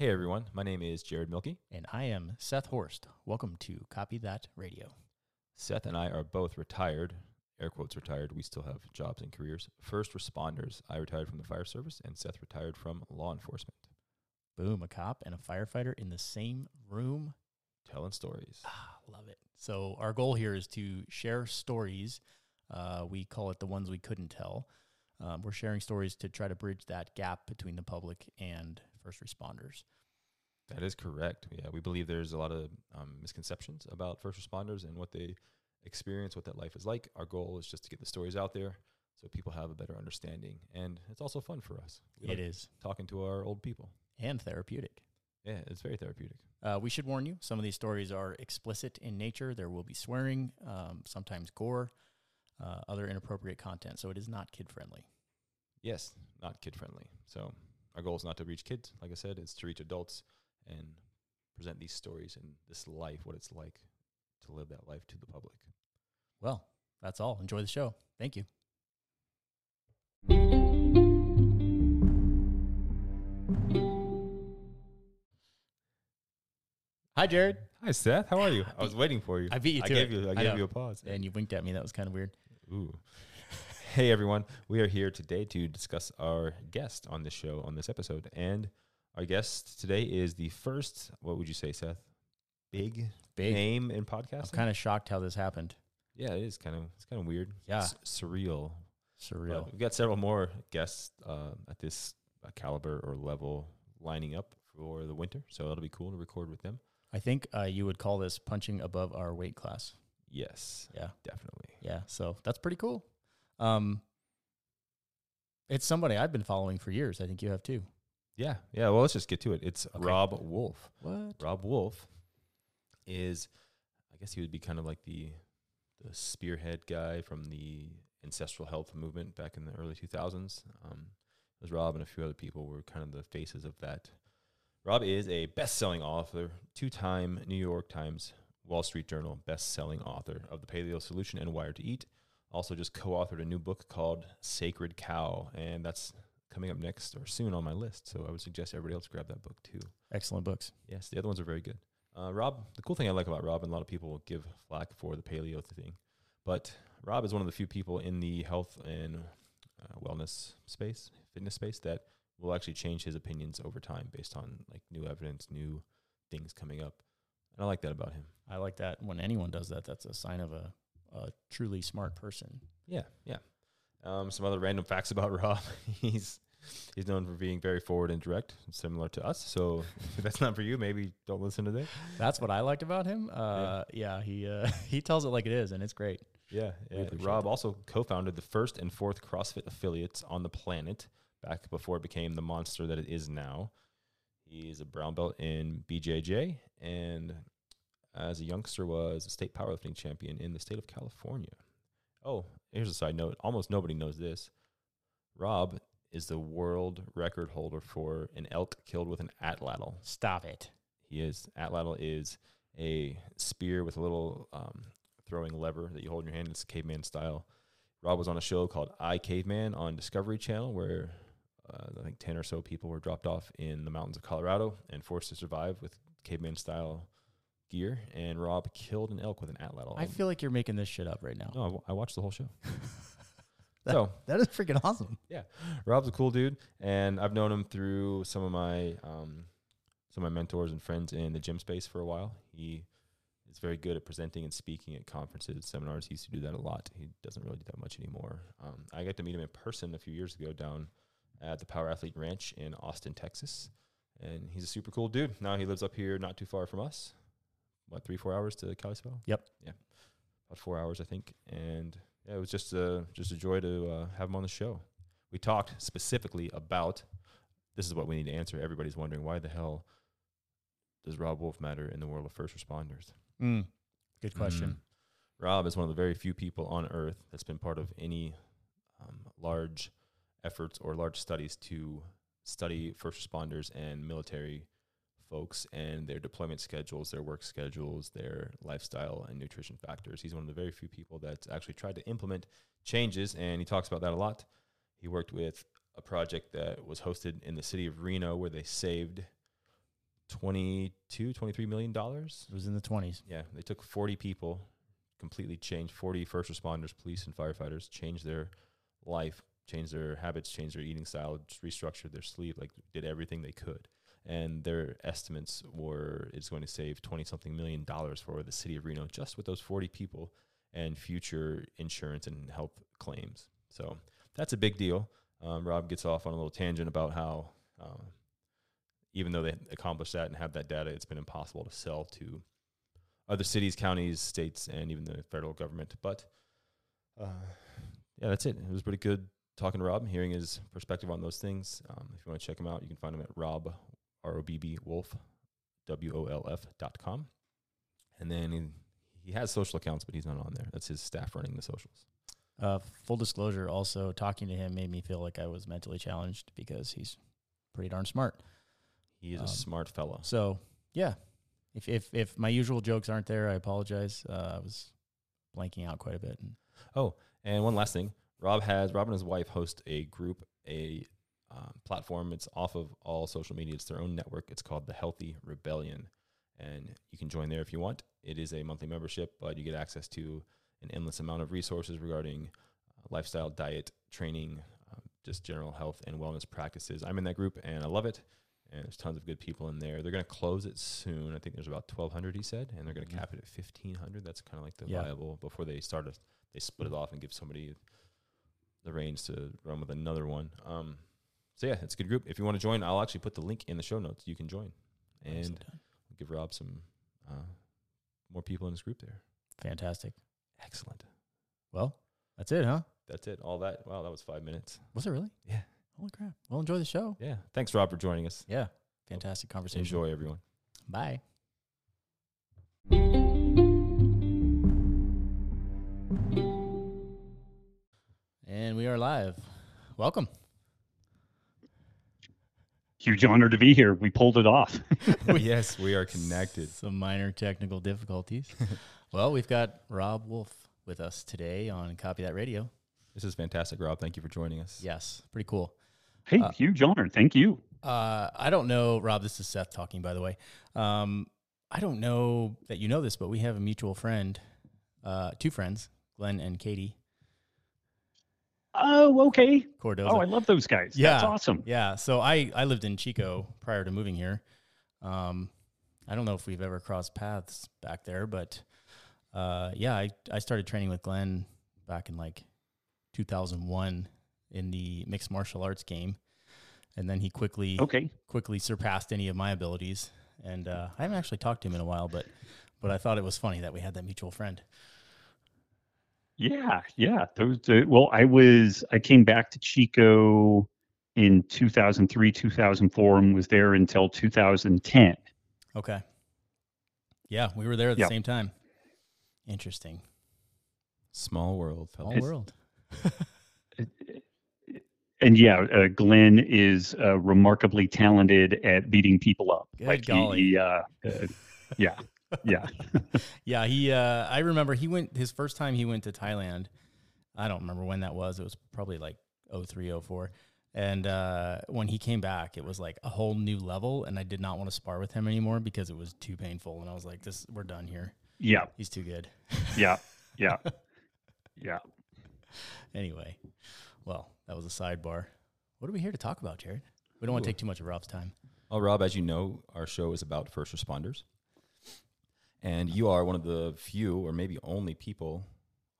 Hey everyone, my name is Jared Milkey. And I am Seth Horst. Welcome to Copy That Radio. Seth and I are both retired, air quotes retired. We still have jobs and careers. First responders. I retired from the fire service, and Seth retired from law enforcement. Boom, a cop and a firefighter in the same room. Telling stories. Ah, love it. So, our goal here is to share stories. Uh, we call it the ones we couldn't tell. Um, we're sharing stories to try to bridge that gap between the public and first responders. That is correct. Yeah, we believe there's a lot of um, misconceptions about first responders and what they experience, what that life is like. Our goal is just to get the stories out there so people have a better understanding. And it's also fun for us. We It like is talking to our old people. and therapeutic. Yeah, it's very therapeutic. Uh, we should warn you, some of these stories are explicit in nature. There will be swearing, um, sometimes gore, uh, other inappropriate content. So, it is not kid friendly. Yes, not kid friendly. So our goal is not to reach kids. Like I said, it's to reach adults and present these stories and this life, what it's like to live that life to the public. Well, that's all. Enjoy the show. Thank you. Hi, Jared. Hi, Seth. How are you? I was waiting for you. I beat you I to gave it. you. I I gave know. you a pause. And you winked at me. That was kind of weird. Ooh. hey, everyone. We are here today to discuss our guest on this show on this episode, and our guest today is the first. What would you say, Seth? Big, Big. name in podcast? I'm kind of shocked how this happened. yeah, it is kind of. It's kind of weird. Yeah. S- surreal. Surreal. But we've got several more guests uh, at this uh, caliber or level lining up for the winter, so it'll be cool to record with them. I think uh, you would call this punching above our weight class. Yes, Yeah. definitely. Yeah. So that's pretty cool. Um, it's somebody I've been following for years. I think you have too. Yeah, yeah. Well, let's just get to it. It's Okay. Robb Wolf. What? Rob Wolf is, I guess he would be kind of like the the spearhead guy from the ancestral health movement back in the early 2000s. Um, it was Rob and a few other people were kind of the faces of that. Rob is a best-selling author, two-time New York Times, Wall Street Journal best-selling author of The Paleo Solution and Wired to Eat. Also, just co-authored a new book called Sacred Cow, and that's coming up next or soon on my list. So I would suggest everybody else grab that book too. Excellent books. Yes, the other ones are very good. Uh, Rob, the cool thing I like about Rob, and a lot of people will give flack for the paleo thing, but Rob is one of the few people in the health and uh, wellness space, fitness space, that will actually change his opinions over time based on like new evidence, new things coming up. And I like that about him. I like that. When anyone does that, that's a sign of a, a truly smart person. Yeah, yeah. Um, some other random facts about Rob. he's he's known for being very forward and direct, similar to us. So if that's not for you, maybe don't listen today. That's what I liked about him. Uh, yeah. he uh, he tells it like it is, and it's great. Yeah, yeah. Rob that. also co-founded the first and fourth CrossFit affiliates on the planet back before it became the monster that it is now. He is a brown belt in BJJ and as a youngster was a state powerlifting champion in the state of California. Oh, here's a side note. Almost nobody knows this. Rob is the world record holder for an elk killed with an atlatl. Stop it. He is atlatl is a spear with a little um, throwing lever that you hold in your hand. It's caveman style. Rob was on a show called I Caveman on Discovery Channel, where uh, I think ten or so people were dropped off in the mountains of Colorado and forced to survive with caveman style gear. And Rob killed an elk with an atlatl. I feel like you're making this shit up right now. no, I watched the whole show. That- so That is freaking awesome. Yeah, Rob's a cool dude, and I've known him through some of my um, some of my mentors and friends in the gym space for a while. He is very good at presenting and speaking at conferences, seminars. He used to do that a lot. He doesn't really do that much anymore. Um, I got to meet him in person a few years ago down at the Power Athlete Ranch in Austin, Texas, and he's a super cool dude. Now he lives up here, not too far from us. What three four hours to Kalispell? Yep. Yeah, about four hours I think, and yeah, it was just a just a joy to uh, have him on the show. We talked specifically about this is what we need to answer. Everybody's wondering why the hell does Robb Wolf matter in the world of first responders? Mm. Good question. Mm. Rob is one of the very few people on earth that's been part of any um, large efforts or large studies to study first responders and military folks and their deployment schedules, their work schedules, their lifestyle and nutrition factors. He's one of the very few people that's actually tried to implement changes, and he talks about that a lot. He worked with a project that was hosted in the city of Reno where they saved 22, 23 million dollars. It was in the 20s. Yeah, they took 40 people, completely changed 40 first responders, police, and firefighters, changed their life, changed their habits, changed their eating style, restructured their sleep, like did everything they could. And their estimates were it's going to save 20 something million dollars for the city of Reno just with those 40 people and future insurance and health claims. So that's a big deal. Um, Rob gets off on a little tangent about how uh, even though they accomplished that and have that data, it's been impossible to sell to other cities, counties, states, and even the federal government. But uh, yeah, that's it. It was pretty good talking to Rob, and hearing his perspective on those things. Um, if you want to check him out, you can find him at Robb R O B B Wolf W O L F dot com. And then he, he has social accounts, but he's not on there. That's his staff running the socials. Uh, full disclosure, also talking to him made me feel like I was mentally challenged because he's pretty darn smart. He is Um, a smart fellow. So yeah, if if if my usual jokes aren't there, I apologize. Uh, I was blanking out quite a bit. And Oh, and one last thing. Rob has Rob and his wife host a group, a um, platform. It's off of all social media. It's their own network. It's called the Healthy Rebellion, and you can join there if you want. It is a monthly membership, but you get access to an endless amount of resources regarding uh, lifestyle, diet, training, um, just general health and wellness practices. I'm in that group, and I love it. And there's tons of good people in there. They're going to close it soon. I think there's about 1,200, he said, and they're going to Mhm. cap it at 1,500. That's kind of like the Yeah. viable before they start a they split it off and give somebody the reins to run with another one. Um, so yeah, it's a good group. If you want to join, I'll actually put the link in the show notes. You can join and give Rob some uh, more people in his group there. fantastic. Excellent. Well, that's it, huh? That's it. All that. Wow, that was five minutes. Was it really? Yeah. Holy crap! Well, enjoy the show. Yeah. Thanks, Rob, for joining us. Yeah, fantastic conversation. Enjoy, everyone. Bye. And we are live. Welcome. Huge honor to be here. We pulled it off. yes, we are connected. Some minor technical difficulties. well, we've got Robb Wolf with us today on Copy That Radio. This is fantastic, Rob. Thank you for joining us. Yes, pretty cool. Hey, Uh, huge honor. Thank you. Uh, I don't know, Rob. This is Seth talking, by the way. Um, I don't know that you know this, but we have a mutual friend, uh, two friends, Glenn and Katie Oh, okay. Cordoza. Oh, I love those guys. That's Yeah. awesome. yeah. So I I lived in Chico prior to moving here. Um, I don't know if we've ever crossed paths back there, but uh, yeah, I I started training with Glenn back in like 2001 in the mixed martial arts game, and then he quickly Okay. quickly surpassed any of my abilities. And uh, I haven't actually talked to him in a while, but but I thought it was funny that we had that mutual friend. Yeah, yeah. Those. Uh, well, I was. I came back to Chico in 2003, 2004, and was there until 2010. Okay. Yeah, we were there at the Yep. same time. Interesting. Small world, All fellas. world. And yeah, uh, Glenn is uh, remarkably talented at beating people up. Good like golly. he, uh, uh, yeah, yeah. Yeah, he. Uh, I remember he went his first time he went to Thailand. I don't remember when that was. It was probably like 03, 04. And uh, when he came back, it was like a whole new level, and I did not want to spar with him anymore because it was too painful. And I was like, "This, we're done here. Yeah, He's too good." yeah, yeah, yeah. Anyway, well, that was a sidebar. What are we here to talk about, Jared? We don't want to take too much of Rob's time. Well, Rob, as you know, our show is about first responders. And you are one of the few, or maybe only people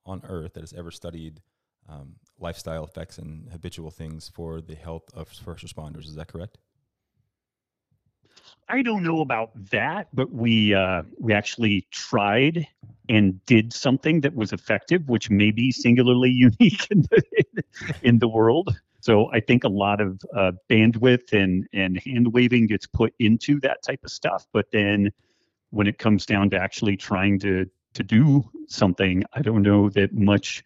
on earth that has ever studied um, lifestyle effects and habitual things for the health of first responders. Is that correct? I don't know about that, but we uh, we actually tried and did something that was effective, which may be singularly unique in the, in the world. So I think a lot of uh, bandwidth and and hand waving gets put into that type of stuff, but then when it comes down to actually trying to to do something, I don't know that much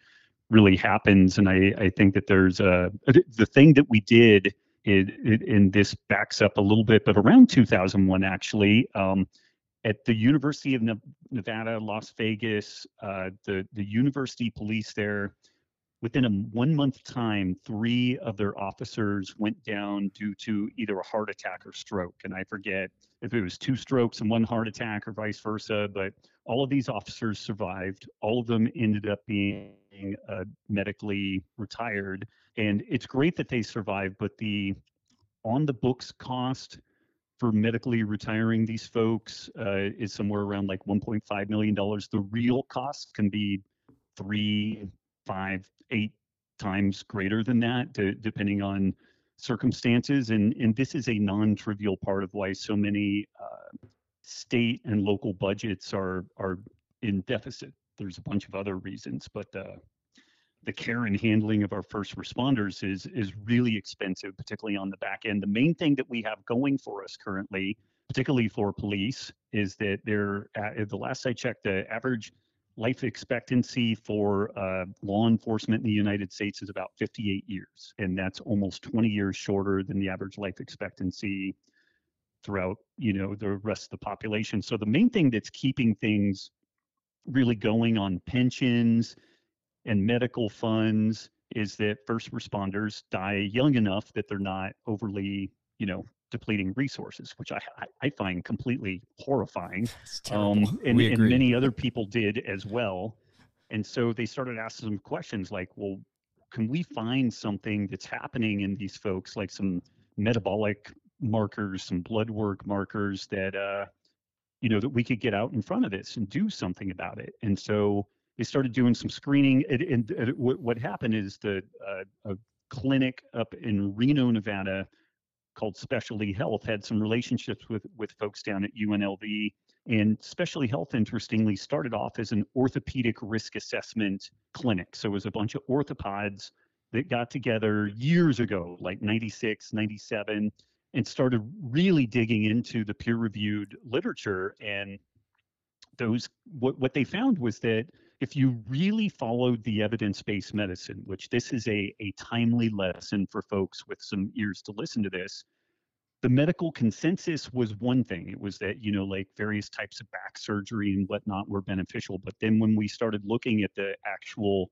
really happens. And I I think that there's a the thing that we did it, it, and this backs up a little bit, but around 2001, actually, um, at the University of Nevada, Las Vegas, uh, the the university police there within a one month time, three of their officers went down due to either a heart attack or stroke. And I forget if it was two strokes and one heart attack or vice versa, but all of these officers survived. All of them ended up being uh, medically retired. And it's great that they survived, but the on the books cost for medically retiring these folks uh, is somewhere around like 1.5 million dollars. The real cost can be three, five, eight times greater than that, to, depending on circumstances. And and this is a non-trivial part of why so many uh, state and local budgets are are in deficit. There's a bunch of other reasons, but uh, the care and handling of our first responders is is really expensive, particularly on the back end. The main thing that we have going for us currently, particularly for police, is that they're at the last I checked, the average life expectancy for uh, law enforcement in the United States is about 58 years, and that's almost 20 years shorter than the average life expectancy throughout you know the rest of the population. So the main thing that's keeping things really going on pensions and medical funds is that first responders die young enough that they're not overly, you know, depleting resources, which I I, find completely horrifying. Um, and, and many other people did as well. And so they started asking some questions like, well, can we find something that's happening in these folks, like some metabolic markers, some blood work markers that uh, you know, that we could get out in front of this and do something about it. And so they started doing some screening. And, and, and what happened is the uh, a clinic up in Reno, Nevada, called Specialty Health had some relationships with with folks down at UNLV. And Specialty Health, interestingly, started off as an orthopedic risk assessment clinic. So it was a bunch of orthopods that got together years ago, like 96, 97, and started really digging into the peer reviewed literature. And those what, what they found was that if you really followed the evidence-based medicine, which this is a, a timely lesson for folks with some ears to listen to this, the medical consensus was one thing. It was that, you know, like various types of back surgery and whatnot were beneficial. But then when we started looking at the actual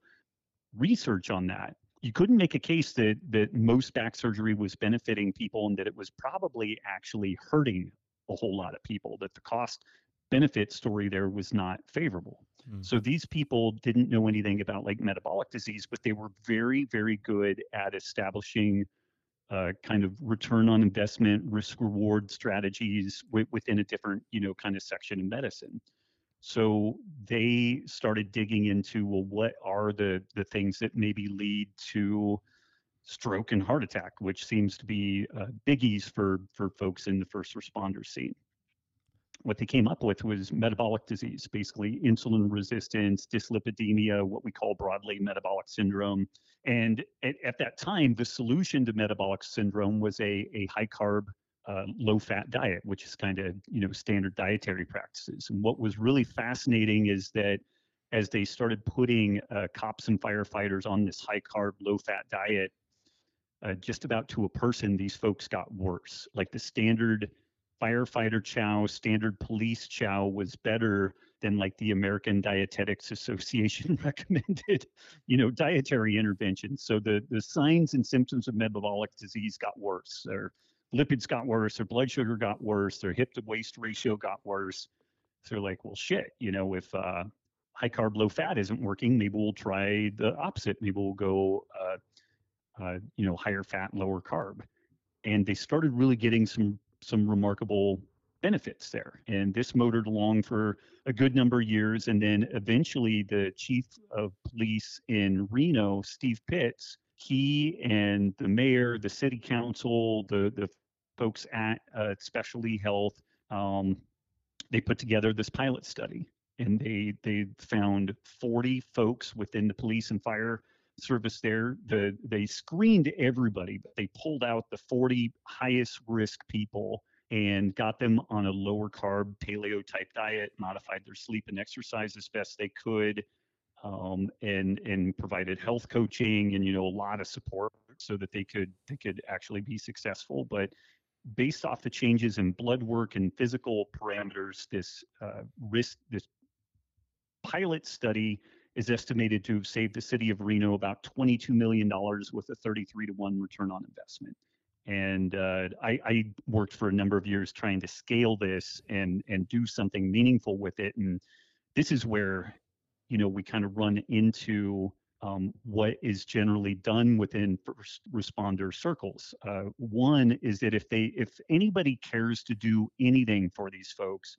research on that, you couldn't make a case that that most back surgery was benefiting people and that it was probably actually hurting a whole lot of people, that the cost benefit story there was not favorable. Mm. So these people didn't know anything about like metabolic disease, but they were very, very good at establishing uh, kind of return on investment, risk reward strategies w- within a different, you know, kind of section of medicine. So they started digging into well, what are the the things that maybe lead to stroke and heart attack, which seems to be uh, biggies for for folks in the first responder scene what they came up with was metabolic disease, basically insulin resistance, dyslipidemia, what we call broadly metabolic syndrome. And at, at that time, the solution to metabolic syndrome was a, a high carb, uh, low fat diet, which is kind of you know standard dietary practices. And what was really fascinating is that as they started putting uh, cops and firefighters on this high carb, low fat diet, uh, just about to a person, these folks got worse. Like the standard firefighter chow, standard police chow was better than like the American Dietetics Association recommended, you know, dietary interventions. So the the signs and symptoms of metabolic disease got worse. Their lipids got worse, their blood sugar got worse, their hip to waist ratio got worse. So they're like, well, shit, you know, if uh, high carb, low fat isn't working, maybe we'll try the opposite. Maybe we'll go, uh, uh, you know, higher fat, lower carb. And they started really getting some some remarkable benefits there. And this motored along for a good number of years. And then eventually, the chief of police in Reno, Steve Pitts, he and the mayor, the city council, the, the folks at uh, Specialty Health, um, they put together this pilot study. And they they found 40 folks within the police and fire service there. The, they screened everybody, but they pulled out the 40 highest risk people and got them on a lower carb paleo type diet, modified their sleep and exercise as best they could, um, and and provided health coaching and you know a lot of support so that they could they could actually be successful. But based off the changes in blood work and physical parameters, this uh, risk this pilot study is estimated to have saved the city of Reno about $22 million with a 33 to 1 return on investment. And uh, I, I, worked for a number of years trying to scale this and, and do something meaningful with it. And this is where, you know, we kind of run into um, what is generally done within first responder circles. Uh, one is that if they, if anybody cares to do anything for these folks,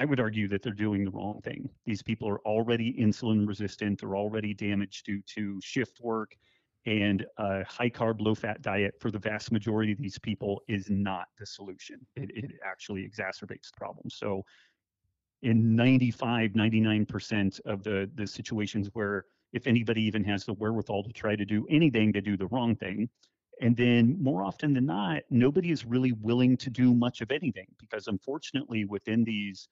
I would argue that they're doing the wrong thing. These people are already insulin resistant. They're already damaged due to shift work. And a high carb, low fat diet for the vast majority of these people is not the solution. It, it actually exacerbates the problem. So, in 95, 99% of the, the situations where if anybody even has the wherewithal to try to do anything, they do the wrong thing. And then more often than not, nobody is really willing to do much of anything because unfortunately, within these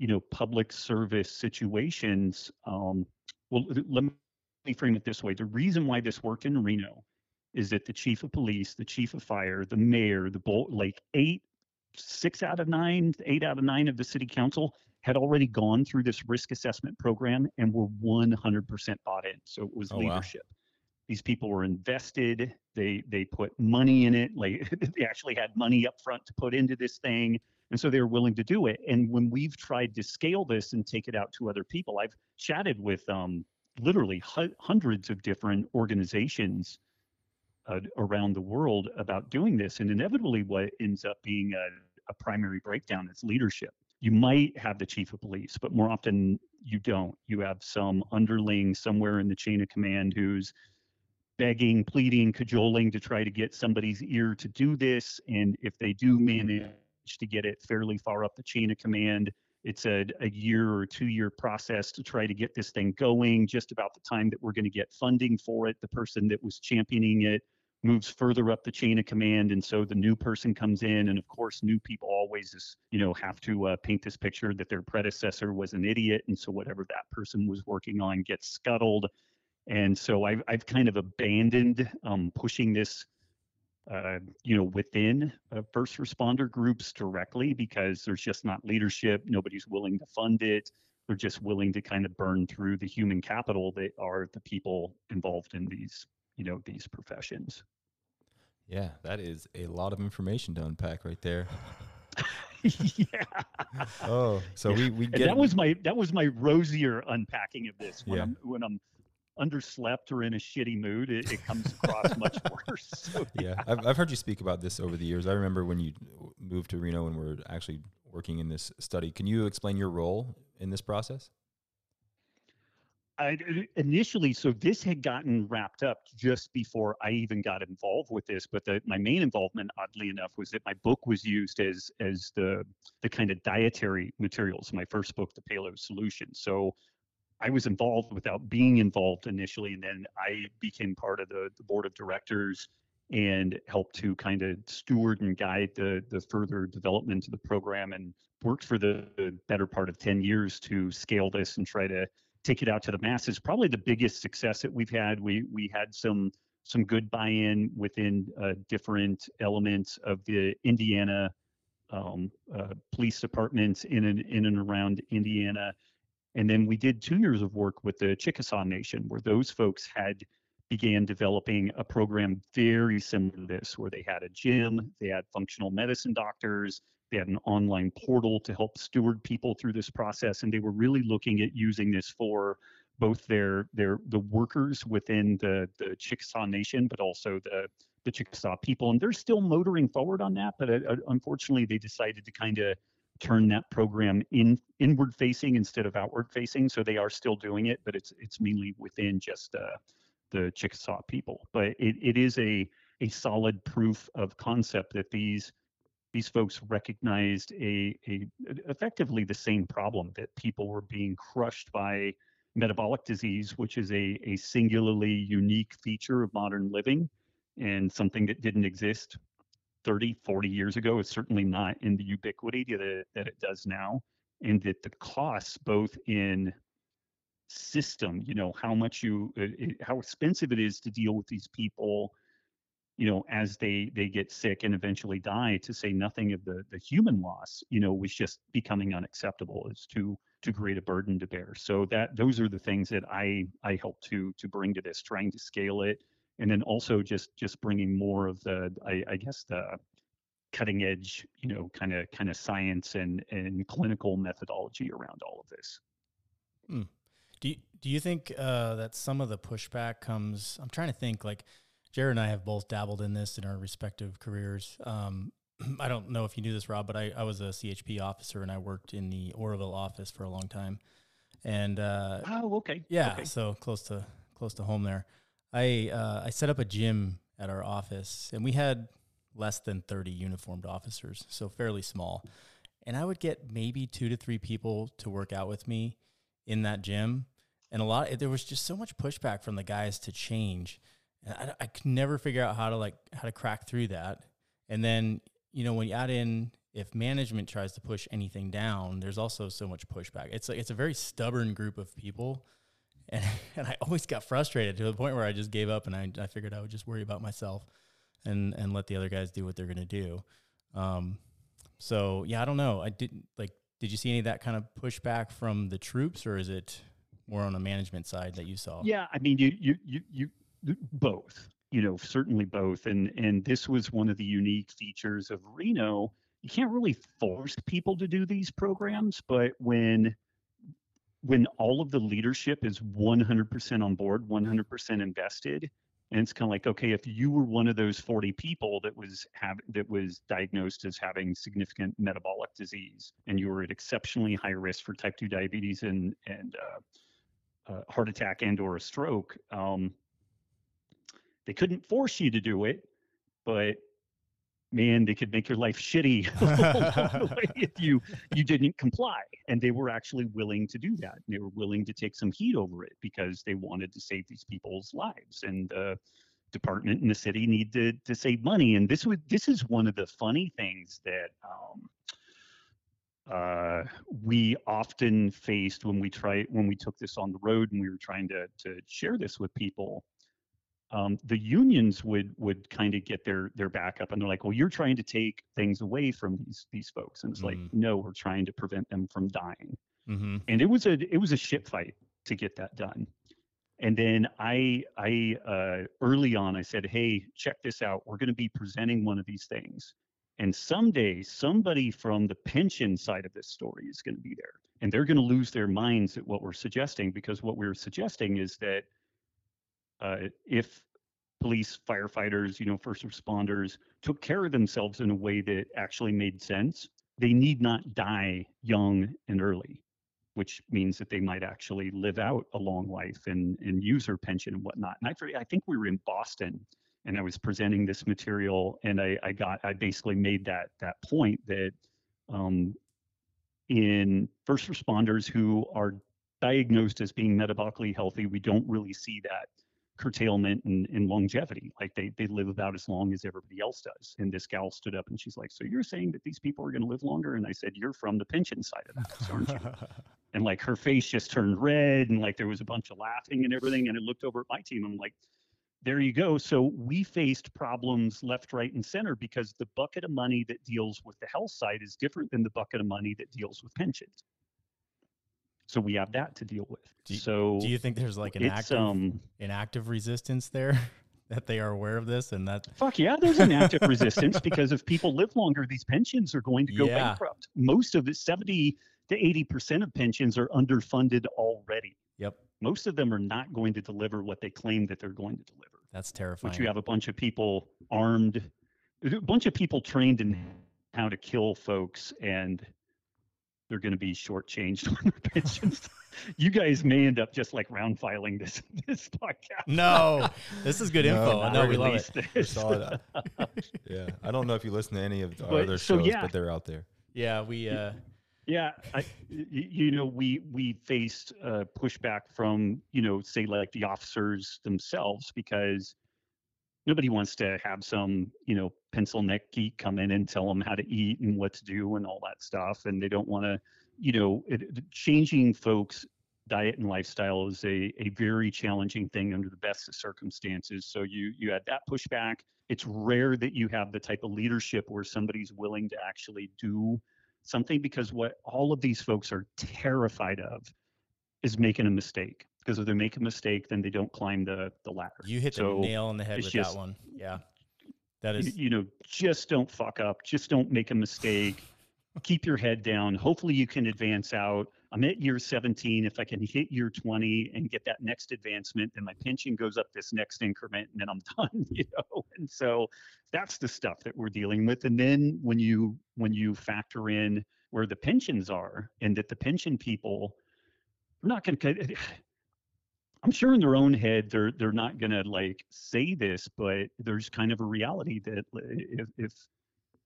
you know, public service situations, um, well, let me frame it this way. The reason why this worked in Reno is that the chief of police, the chief of fire, the mayor, the bull, like eight, six out of nine, eight out of nine of the city council had already gone through this risk assessment program and were 100% bought in. So it was oh, leadership. Wow. These people were invested. They they put money in it. Like they actually had money up front to put into this thing. And so they were willing to do it. And when we've tried to scale this and take it out to other people, I've chatted with um, literally hu- hundreds of different organizations uh, around the world about doing this. And inevitably, what ends up being a, a primary breakdown is leadership. You might have the chief of police, but more often you don't. You have some underling somewhere in the chain of command who's begging, pleading, cajoling to try to get somebody's ear to do this. And if they do manage to get it fairly far up the chain of command. It's a, a year or two year process to try to get this thing going. Just about the time that we're going to get funding for it, the person that was championing it moves further up the chain of command and so the new person comes in and of course new people always you know have to uh, paint this picture that their predecessor was an idiot and so whatever that person was working on gets scuttled and so i've, I've kind of abandoned um, pushing this uh, you know, within uh, first responder groups directly because there's just not leadership. Nobody's willing to fund it. They're just willing to kind of burn through the human capital that are the people involved in these, you know, these professions. Yeah, that is a lot of information to unpack right there. yeah. Oh, so yeah. we we get that was my that was my rosier unpacking of this when yeah. I'm when I'm underslept or in a shitty mood, it, it comes across much worse. Yeah, yeah I've, I've heard you speak about this over the years. I remember when you moved to Reno and were actually working in this study. Can you explain your role in this process? I, uh, initially, so this had gotten wrapped up just before I even got involved with this. But the, my main involvement, oddly enough, was that my book was used as as the the kind of dietary materials. My first book, The Paleo Solution. So I was involved without being involved initially, and then I became part of the, the board of directors and helped to kind of steward and guide the the further development of the program, and worked for the, better part of ten years to scale this and try to take it out to the masses. Probably the biggest success that we've had. We we had some some good buy-in within uh, different elements of the Indiana um, uh, police departments in and in and around Indiana and then we did two years of work with the Chickasaw Nation, where those folks had began developing a program very similar to this, where they had a gym, they had functional medicine doctors, they had an online portal to help steward people through this process, and they were really looking at using this for both their their the workers within the the Chickasaw Nation, but also the the Chickasaw people. And they're still motoring forward on that, but uh, unfortunately, they decided to kind of turn that program in inward facing instead of outward facing. So they are still doing it, but it's it's mainly within just uh, the Chickasaw people. But it, it is a a solid proof of concept that these these folks recognized a, a effectively the same problem that people were being crushed by metabolic disease, which is a, a singularly unique feature of modern living and something that didn't exist 30, 40 years ago is certainly not in the ubiquity that, that it does now. And that the costs, both in system, you know, how much you, uh, it, how expensive it is to deal with these people, you know, as they they get sick and eventually die, to say nothing of the the human loss, you know, was just becoming unacceptable. It's too too great a burden to bear. So that those are the things that I I help to to bring to this, trying to scale it, and then also just just bringing more of the I, I guess the cutting edge, you know, kind of kind of science and and clinical methodology around all of this. Hmm. Do you, do you think uh, that some of the pushback comes? I'm trying to think. Like Jared and I have both dabbled in this in our respective careers. Um, I don't know if you knew this, Rob, but I, I was a CHP officer and I worked in the Oroville office for a long time. And uh, oh, okay, yeah, okay. so close to close to home there. I uh, I set up a gym at our office, and we had less than 30 uniformed officers, so fairly small. And I would get maybe two to three people to work out with me in that gym, and a lot. There was just so much pushback from the guys to change. And I, I could never figure out how to like how to crack through that. And then you know when you add in if management tries to push anything down, there's also so much pushback. It's like it's a very stubborn group of people. And, and I always got frustrated to the point where I just gave up and I, I figured I would just worry about myself and, and let the other guys do what they're to do. Um, so yeah, I don't know. I didn't like, did you see any of that kind of pushback from the troops or is it more on the management side that you saw? Yeah. I mean, you, you, you, you, both, you know, certainly both. And, and this was one of the unique features of Reno you can't really force people to do these programs, but when when all of the leadership is 100% on board, 100% invested, and it's kind of like, okay, if you were one of those 40 people that was have that was diagnosed as having significant metabolic disease, and you were at exceptionally high risk for type 2 diabetes and and uh, uh, heart attack and or a stroke, um, they couldn't force you to do it, but man, they could make your life shitty if you you didn't comply. And they were actually willing to do that. And they were willing to take some heat over it because they wanted to save these people's lives. And the department and the city need to to save money. And this would this is one of the funny things that um, uh, we often faced when we tried when we took this on the road and we were trying to to share this with people um, the unions would would kind of get their their back up and they're like well you're trying to take things away from these these folks and it's mm-hmm. like no we're trying to prevent them from dying mm-hmm. and it was a it was a shit fight to get that done and then i i uh, early on i said hey check this out we're going to be presenting one of these things and someday somebody from the pension side of this story is going to be there and they're going to lose their minds at what we're suggesting because what we're suggesting is that if police, firefighters, you know, first responders took care of themselves in a way that actually made sense, they need not die young and early, which means that they might actually live out a long life and, and use their pension and whatnot. And I, I think we were in Boston and I was presenting this material and I, I got, I basically made that, that point that um, in first responders who are diagnosed as being metabolically healthy, we don't really see that curtailment and, and longevity. Like they, they live about as long as everybody else does. And this gal stood up and she's like, So you're saying that these people are going to live longer? And I said, You're from the pension side of that, aren't you? and like her face just turned red and like there was a bunch of laughing and everything. And I looked over at my team. I'm like, there you go. So we faced problems left, right, and center because the bucket of money that deals with the health side is different than the bucket of money that deals with pensions. So we have that to deal with. Do you, so do you think there's like an active um, an active resistance there that they are aware of this and that fuck yeah, there's an active resistance because if people live longer, these pensions are going to go yeah. bankrupt. Most of it, 70 to 80 percent of pensions are underfunded already. Yep. Most of them are not going to deliver what they claim that they're going to deliver. That's terrifying. Which you have a bunch of people armed, a bunch of people trained in how to kill folks and they're going to be shortchanged on their pensions. you guys may end up just like round filing this this podcast. No, this is good info. no, no we love it. Saw that. yeah, I don't know if you listen to any of our but, other so shows, yeah. but they're out there. Yeah, we. uh yeah, I, you know, we we faced uh, pushback from you know, say like the officers themselves because nobody wants to have some you know pencil neck geek come in and tell them how to eat and what to do and all that stuff and they don't want to you know it, changing folks diet and lifestyle is a, a very challenging thing under the best of circumstances so you you had that pushback. It's rare that you have the type of leadership where somebody's willing to actually do something because what all of these folks are terrified of is making a mistake because if they make a mistake then they don't climb the the ladder. You hit the nail on the head with just- that one. Yeah. that is. you, you know just don't fuck up. Just don't make a mistake. Keep your head down. Hopefully you can advance out. I'm at year 17 if i can hit year 20 and get that next advancement then my pension goes up this next increment and then i'm done you know? And so that's the stuff that we're dealing with. And then when you when you factor in where the pensions are and that the pension people are not going to I'm sure in their own head they're they're not gonna like say this, but there's kind of a reality that if, if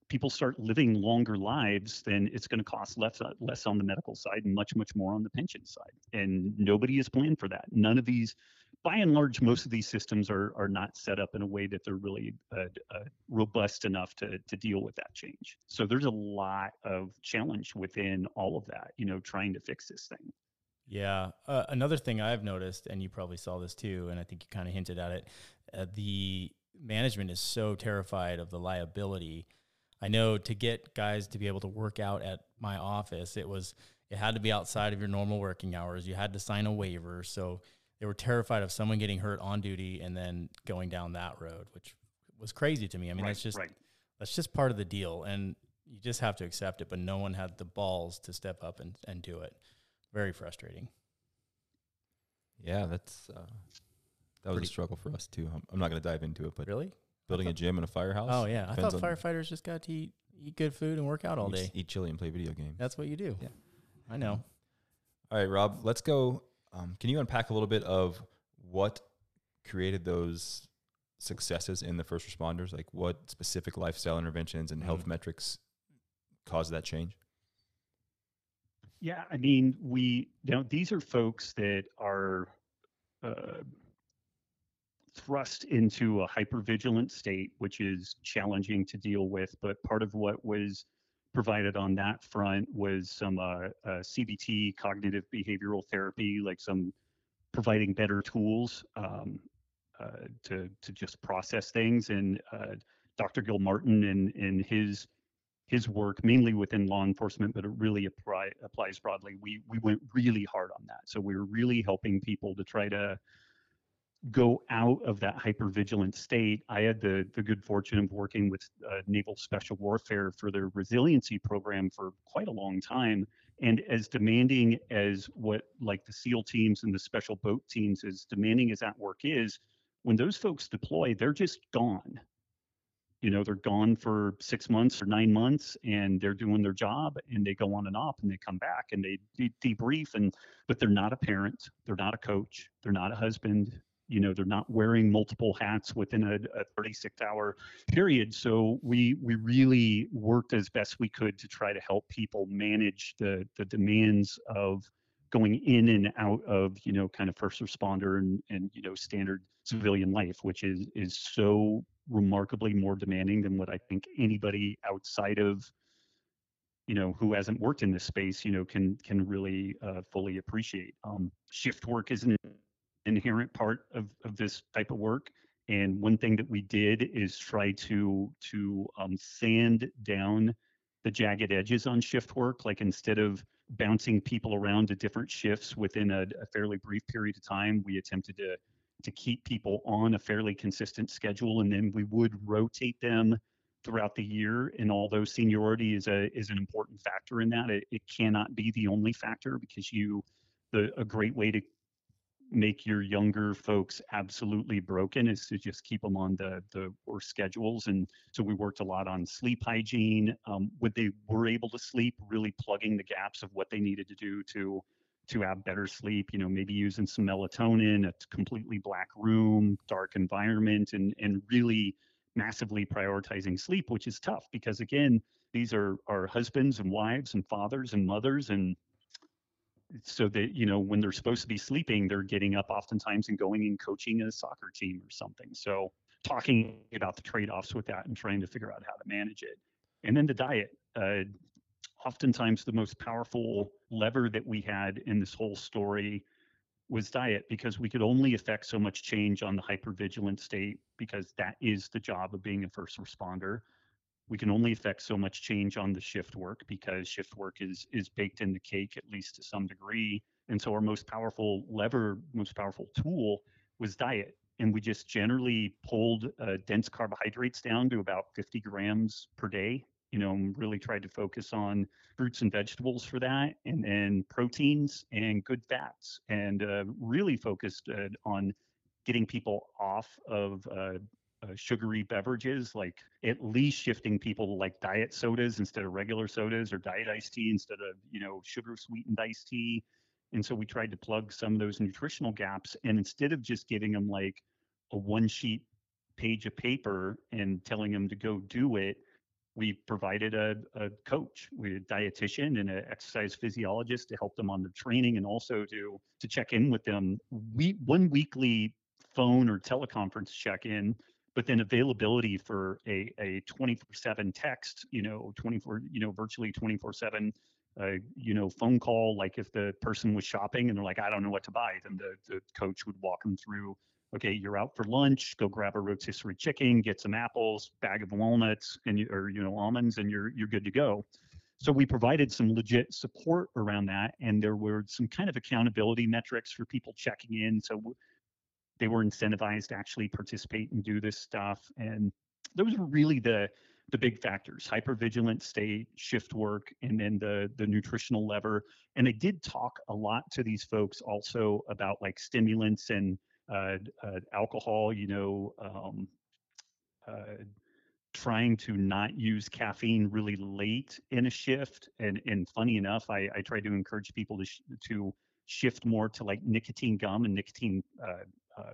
people start living longer lives, then it's going to cost less uh, less on the medical side and much much more on the pension side. And nobody has planned for that. None of these, by and large, most of these systems are are not set up in a way that they're really uh, uh, robust enough to to deal with that change. So there's a lot of challenge within all of that. You know, trying to fix this thing. Yeah. Uh, another thing I've noticed, and you probably saw this too, and I think you kind of hinted at it, uh, the management is so terrified of the liability. I know to get guys to be able to work out at my office, it was it had to be outside of your normal working hours. You had to sign a waiver, so they were terrified of someone getting hurt on duty and then going down that road, which was crazy to me. I mean, right, that's just right. that's just part of the deal, and you just have to accept it. But no one had the balls to step up and, and do it. Very frustrating. Yeah, that's uh, that was Pretty- a struggle for us too. I'm, I'm not going to dive into it, but Really? building a gym and a firehouse. Oh yeah, I thought firefighters just got to eat, eat good food and work out all day. eat chili and play video games. That's what you do. Yeah. I know. All right, Rob, let's go. Um, can you unpack a little bit of what created those successes in the first responders? Like what specific lifestyle interventions and health Mhm. metrics caused that change? Yeah, I mean, we you know these are folks that are uh, thrust into a hypervigilant state, which is challenging to deal with. But part of what was provided on that front was some uh, uh, CBT, cognitive behavioral therapy, like some providing better tools um, uh, to to just process things. And uh, Dr. Gilmartin and and his his work mainly within law enforcement, but it really apply, applies broadly. We we went really hard on that. So we were really helping people to try to go out of that hypervigilant state. I had the the good fortune of working with uh, Naval Special Warfare for their resiliency program for quite a long time. And as demanding as what like the SEAL teams and the special boat teams, as demanding as that work is, when those folks deploy, they're just gone you know they're gone for six months or nine months and they're doing their job and they go on and off and they come back and they de- debrief and but they're not a parent they're not a coach they're not a husband you know they're not wearing multiple hats within a, a 36 hour period. So we we really worked as best we could to try to help people manage the the demands of going in and out of you know kind of first responder and and you know standard civilian life which is is so remarkably more demanding than what I think anybody outside of you know who hasn't worked in this space you know can can really uh, fully appreciate. Um, shift work is an inherent part of, of this type of work and one thing that we did is try to to um, sand down the jagged edges on shift work. Like instead of bouncing people around to different shifts within a, a fairly brief period of time we attempted to to keep people on a fairly consistent schedule and then we would rotate them throughout the year and although seniority is a is an important factor in that it, it cannot be the only factor because you the a great way to make your younger folks absolutely broken is to just keep them on the the worst schedules and so we worked a lot on sleep hygiene um, they were able to sleep really plugging the gaps of what they needed to do to to have better sleep you know maybe using some melatonin a completely black room dark environment and and really massively prioritizing sleep which is tough because again these are are husbands and wives and fathers and mothers and so that you know when they're supposed to be sleeping they're getting up oftentimes and going and coaching a soccer team or something. So talking about the trade-offs with that and trying to figure out how to manage it. And then the diet uh, oftentimes the most powerful lever that we had in this whole story was diet because we could only affect so much change on the hypervigilant state because that is the job of being a first responder we can only affect so much change on the shift work because shift work is is baked in the cake at least to some degree. And so our most powerful lever, most powerful tool was diet. And we just generally pulled uh, dense carbohydrates down to about 50 grams per day. You know, really tried to focus on fruits and vegetables for that, and then proteins and good fats, and uh, really focused uh, on getting people off of uh, uh, sugary beverages, like at least shifting people to like diet sodas instead of regular sodas or diet iced tea instead of, you know, sugar sweetened iced tea. And so we tried to plug some of those nutritional gaps. And instead of just giving them like a one sheet page of paper and telling them to go do it, we provided a, a coach, we a dietitian and an exercise physiologist to help them on the training and also to to check in with them. We one weekly phone or teleconference check in but then availability for a, a 24-7 text you know 24 you know virtually 24-7 uh, you know phone call like if the person was shopping and they're like i don't know what to buy then the, the coach would walk them through okay you're out for lunch go grab a rotisserie chicken get some apples bag of walnuts and you, or you know almonds and you're you're good to go so we provided some legit support around that and there were some kind of accountability metrics for people checking in so they were incentivized to actually participate and do this stuff. And those were really the the big factors hypervigilant state shift work and then the the nutritional lever and i did talk a lot to these folks also about like stimulants and alcohol you know um, uh, trying to not use caffeine really late in a shift and and funny enough i i try to encourage people to sh- to shift more to like nicotine gum and nicotine uh, uh,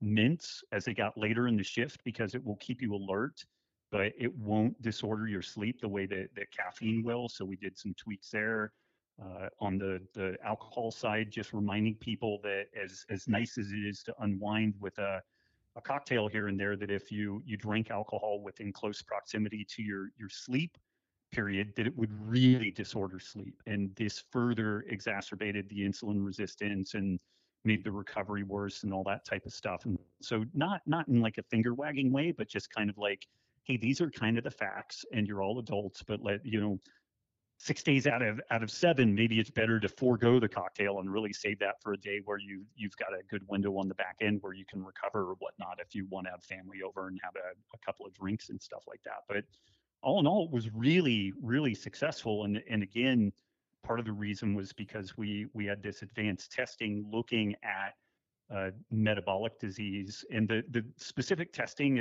mints as they got later in the shift because it will keep you alert, but it won't disorder your sleep the way that, that caffeine will. So we did some tweaks there. Uh, on the the alcohol side, just reminding people that as as nice as it is to unwind with a a cocktail here and there, that if you you drink alcohol within close proximity to your your sleep period, that it would really disorder sleep, and this further exacerbated the insulin resistance and made the recovery worse and all that type of stuff. And so not not in like a finger wagging way, but just kind of like, hey, these are kind of the facts, and you're all adults, but let you know, six days out of out of seven, maybe it's better to forego the cocktail and really save that for a day where you you've got a good window on the back end where you can recover or whatnot if you want to have family over and have a, a couple of drinks and stuff like that. But all in all, it was really really successful. And and again part of the reason was because we we had this advanced testing looking at uh, metabolic disease and the the specific testing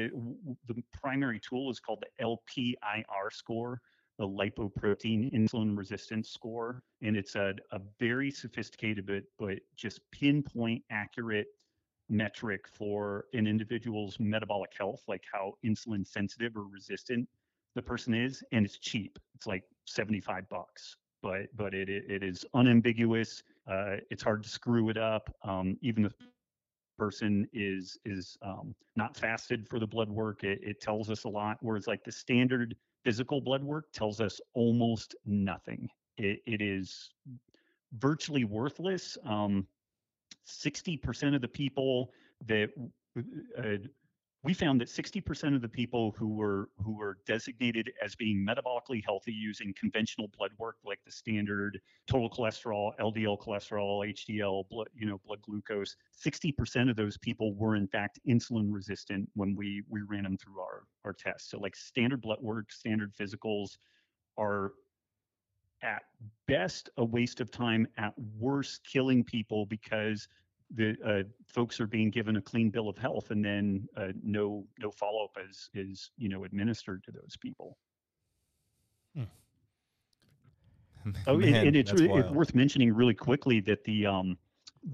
the primary tool is called the LPIR score the lipoprotein insulin resistance score and it's a, a very sophisticated but but just pinpoint accurate metric for an individual's metabolic health like how insulin sensitive or resistant the person is and it's cheap it's like 75 bucks but but it it is unambiguous. Uh, it's hard to screw it up. Um, even if person is is um, not fasted for the blood work, it, it tells us a lot. Whereas like the standard physical blood work tells us almost nothing. It, it is virtually worthless. Um, 60% of the people that uh, we found that 60% of the people who were who were designated as being metabolically healthy using conventional blood work like the standard total cholesterol, LDL cholesterol, HDL, blood, you know, blood glucose, 60% of those people were in fact insulin resistant when we we ran them through our our tests. So like standard blood work, standard physicals are at best a waste of time, at worst killing people because the uh, folks are being given a clean bill of health and then uh, no no follow up is is you know administered to those people. Hmm. oh, Man, and, and, it's, really, it's worth mentioning really quickly that the um,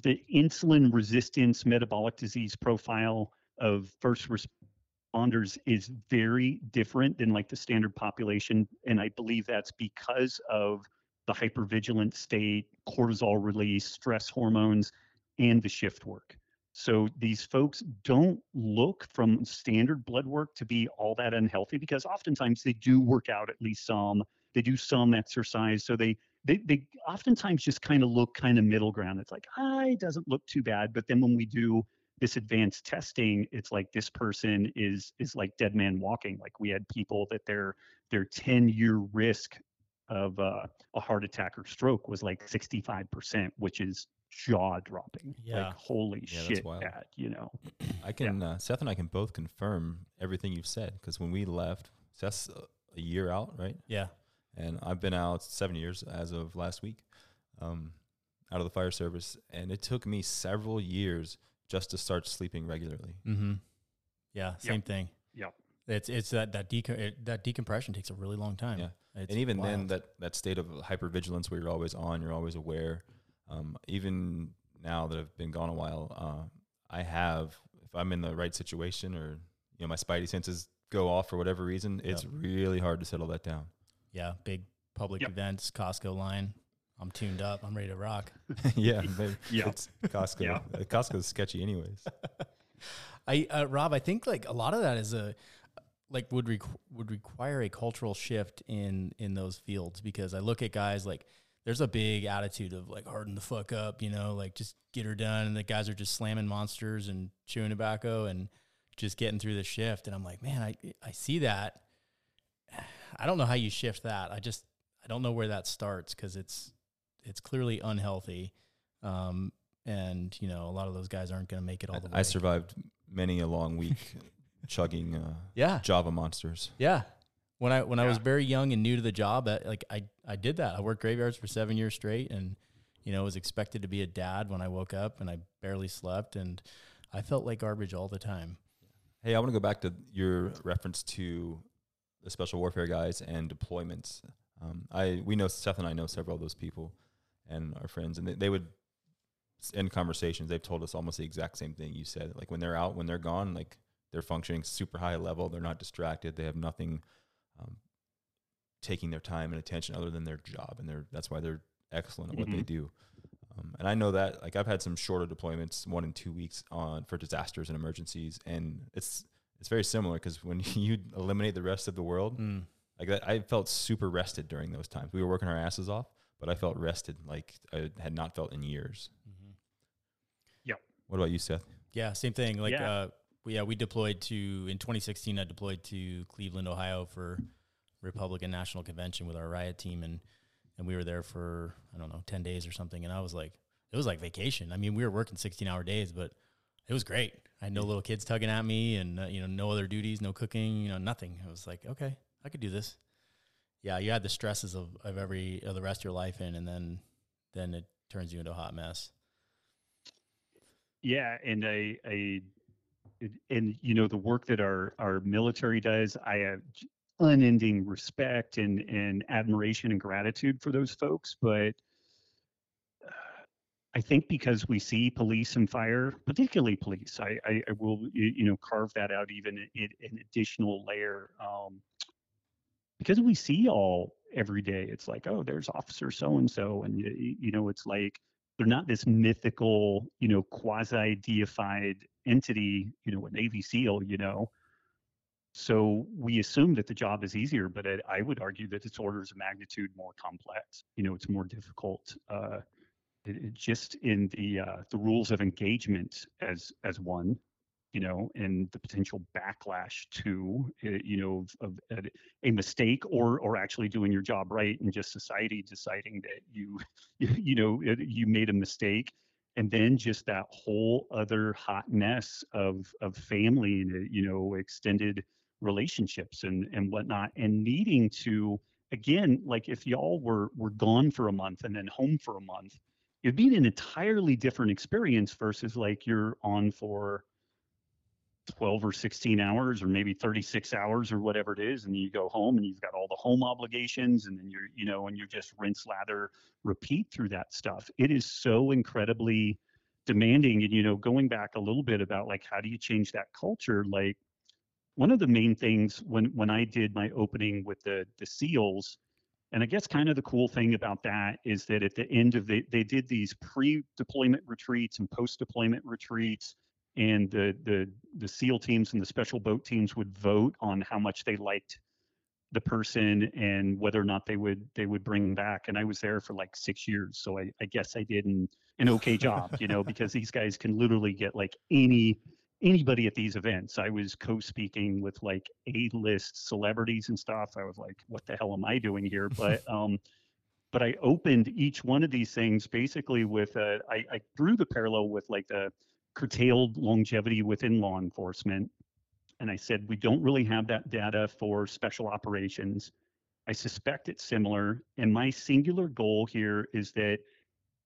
the insulin resistance metabolic disease profile of first responders is very different than like the standard population, and I believe that's because of the hypervigilant state, cortisol release, stress hormones and the shift work. So these folks don't look from standard blood work to be all that unhealthy because oftentimes they do work out at least some, they do some exercise. So they they, they oftentimes just kind of look kind of middle ground. It's like, ah, it doesn't look too bad. But then when we do this advanced testing, it's like this person is is like dead man walking. Like we had people that their their 10 year risk of uh, a heart attack or stroke was like 65%, which is jaw dropping. Yeah. Like holy Yeah, shit, wild. Pat, you know. I can uh, Seth and I can both confirm everything you've said because when we left, Seth's uh, a year out, right? Yeah. And I've been out seven years as of last week, um, out of the fire service, and it took me several years just to start sleeping regularly. Mm-hmm. Yeah. Same thing. Yep. It's it's that that deco- it, that decompression takes a really long time. Yeah. It's and even then, that that state of hypervigilance where you're always on, you're always aware. Um, even now that I've been gone a while, uh, I have if I'm in the right situation or you know my spidey senses go off for whatever reason, it's really hard to settle that down. yeah, big public Yep. events, Costco line. I'm tuned up. I'm ready to rock. yeah, but Yeah. it's Costco. Yeah. Uh, Costco's sketchy, anyways. I uh, Robb, I think like a lot of that is a like would requ- would require a cultural shift in in those fields because I look at guys like there's a big attitude of like harden the fuck up, you know, like just get her done, and the guys are just slamming monsters and chewing tobacco and just getting through the shift, and I'm like, man, I I see that. I don't know how you shift that. I just I don't know where that starts because it's it's clearly unhealthy. Um, and you know, a lot of those guys aren't going to make it all the way. I, I survived many a long week chugging uh, Yeah, Java monsters. yeah. When I when I was very young and new to the job, I, like I I did that. I worked graveyards for seven years straight, and you know was expected to be a dad when I woke up, and I barely slept, and I felt like garbage all the time. Hey, I want to go back to your reference to the special warfare guys and deployments. Um, I we know Seth and I know several of those people and our friends, and they, they would in conversations they've told us almost the exact same thing you said. Like when they're out, when they're gone, like they're functioning super high level. They're not distracted. They have nothing um, taking their time and attention other than their job, and they're that's why they're excellent at what they Mhm. do. Um, and I know that like I've had some shorter deployments, one in two weeks on for disasters and emergencies, and it's it's very similar because when you eliminate the rest of the world, Mm. like that, I felt super rested during those times. We were working our asses off, but I felt rested like I had not felt in years. Mhm. What about you, Seth? Yeah, same thing. Like, Yeah. uh, we, yeah, we deployed to in 2016. I deployed to Cleveland, Ohio, for Republican National Convention with our riot team, and and we were there for I don't know 10 days or something. And I was like, it was like vacation. I mean, we were working 16 hour days, but it was great. I had no little kids tugging at me, and uh, you know, no other duties, no cooking, you know, nothing. I was like, okay, I could do this. Yeah, you had the stresses of, of every of the rest of your life in, and then then it turns you into a hot mess. Yeah, and I, I, and you know the work that our our military does, I have unending respect and and admiration and gratitude for those folks. But uh, I think because we see police and fire, particularly police, I I, I will you know carve that out even in, an additional layer. Um, because we see all every day, it's like, oh, there's officer so and so, and you know, it's like they're not this mythical, you know, quasi deified entity, you know, a Navy SEAL, you know. So we assume that the job is easier, but I, I would argue that it's orders of magnitude more complex. You know, it's more difficult. Uh, it, it just in the uh, the rules of engagement as as one, you know, and the potential backlash to, uh, you know, of, of a, a mistake or or actually doing your job right, and just society deciding that you you, you know you made a mistake and then just that whole other hot mess of of family and you know extended relationships and and whatnot and needing to again like if y'all were were gone for a month and then home for a month it'd be an entirely different experience versus like you're on for 12 or 16 hours or maybe 36 hours or whatever it is and you go home and you've got all the home obligations and then you're you know and you just rinse lather repeat through that stuff. It is so incredibly demanding and you know going back a little bit about like how do you change that culture like one of the main things when when i did my opening with the the seals and i guess kind of the cool thing about that is that at the end of the they did these pre-deployment retreats and post-deployment retreats and the the the SEAL teams and the special boat teams would vote on how much they liked the person and whether or not they would they would bring them back. And I was there for like six years, so I, I guess I did an, an okay job, you know, because these guys can literally get like any anybody at these events. I was co-speaking with like A-list celebrities and stuff. I was like, what the hell am I doing here? But um, but I opened each one of these things basically with a, I, I drew the parallel with like the curtailed longevity within law enforcement. And I said, we don't really have that data for special operations. I suspect it's similar. And my singular goal here is that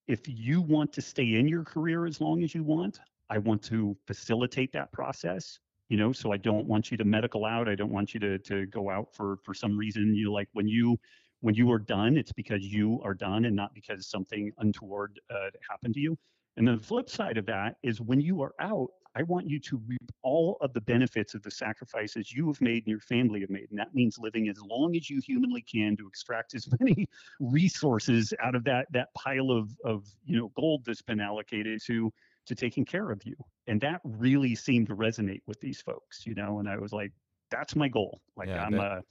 if you want to stay in your career as long as you want, I want to facilitate that process. You know, so I don't want you to medical out. I don't want you to to go out for for some reason. You know, like when you when you are done, it's because you are done and not because something untoward uh, happened to you. And the flip side of that is when you are out, I want you to reap all of the benefits of the sacrifices you have made and your family have made. And that means living as long as you humanly can to extract as many resources out of that that pile of of you know gold that's been allocated to to taking care of you. And that really seemed to resonate with these folks, you know, and I was like, that's my goal. Like Yeah, I'm bet. a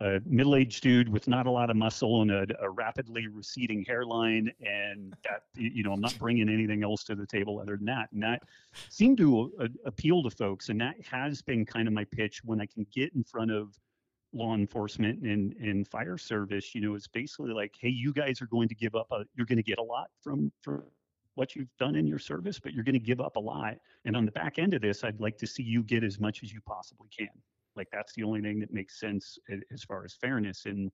a middle-aged dude with not a lot of muscle and a, a rapidly receding hairline and that you know i'm not bringing anything else to the table other than that. And that seemed to uh, appeal to folks and that has been kind of my pitch when i can get in front of law enforcement and, and fire service you know it's basically like hey you guys are going to give up a you're going to get a lot from from what you've done in your service but you're going to give up a lot. And on the back end of this i'd like to see you get as much as you possibly can like that's the only thing that makes sense as far as fairness in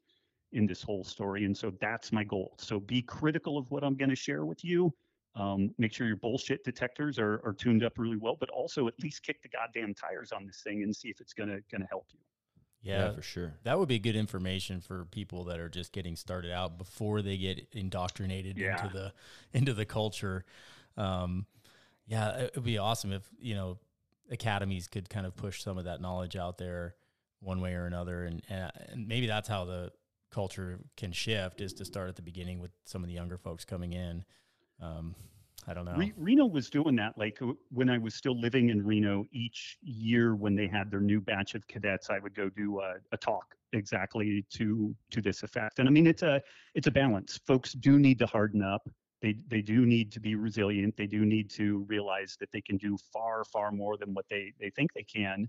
in this whole story and so that's my goal so be critical of what i'm going to share with you um, make sure your bullshit detectors are, are tuned up really well but also at least kick the goddamn tires on this thing and see if it's going to going to help you Yeah, for sure. that would be good information for people that are just getting started out before they get indoctrinated Yeah. into the into the culture. Um, yeah, it would be awesome if you know academies could kind of push some of that knowledge out there one way or another, and and, maybe that's how the culture can shift is to start at the beginning with some of the younger folks coming in. Um, I don't know. Re- Reno was doing that. Like when I was still living in Reno, each year when they had their new batch of cadets, I would go do a, a talk exactly to to this effect. And I mean, it's a it's a balance. Folks do need to harden up. They they do need to be resilient. They do need to realize that they can do far far more than what they they think they can.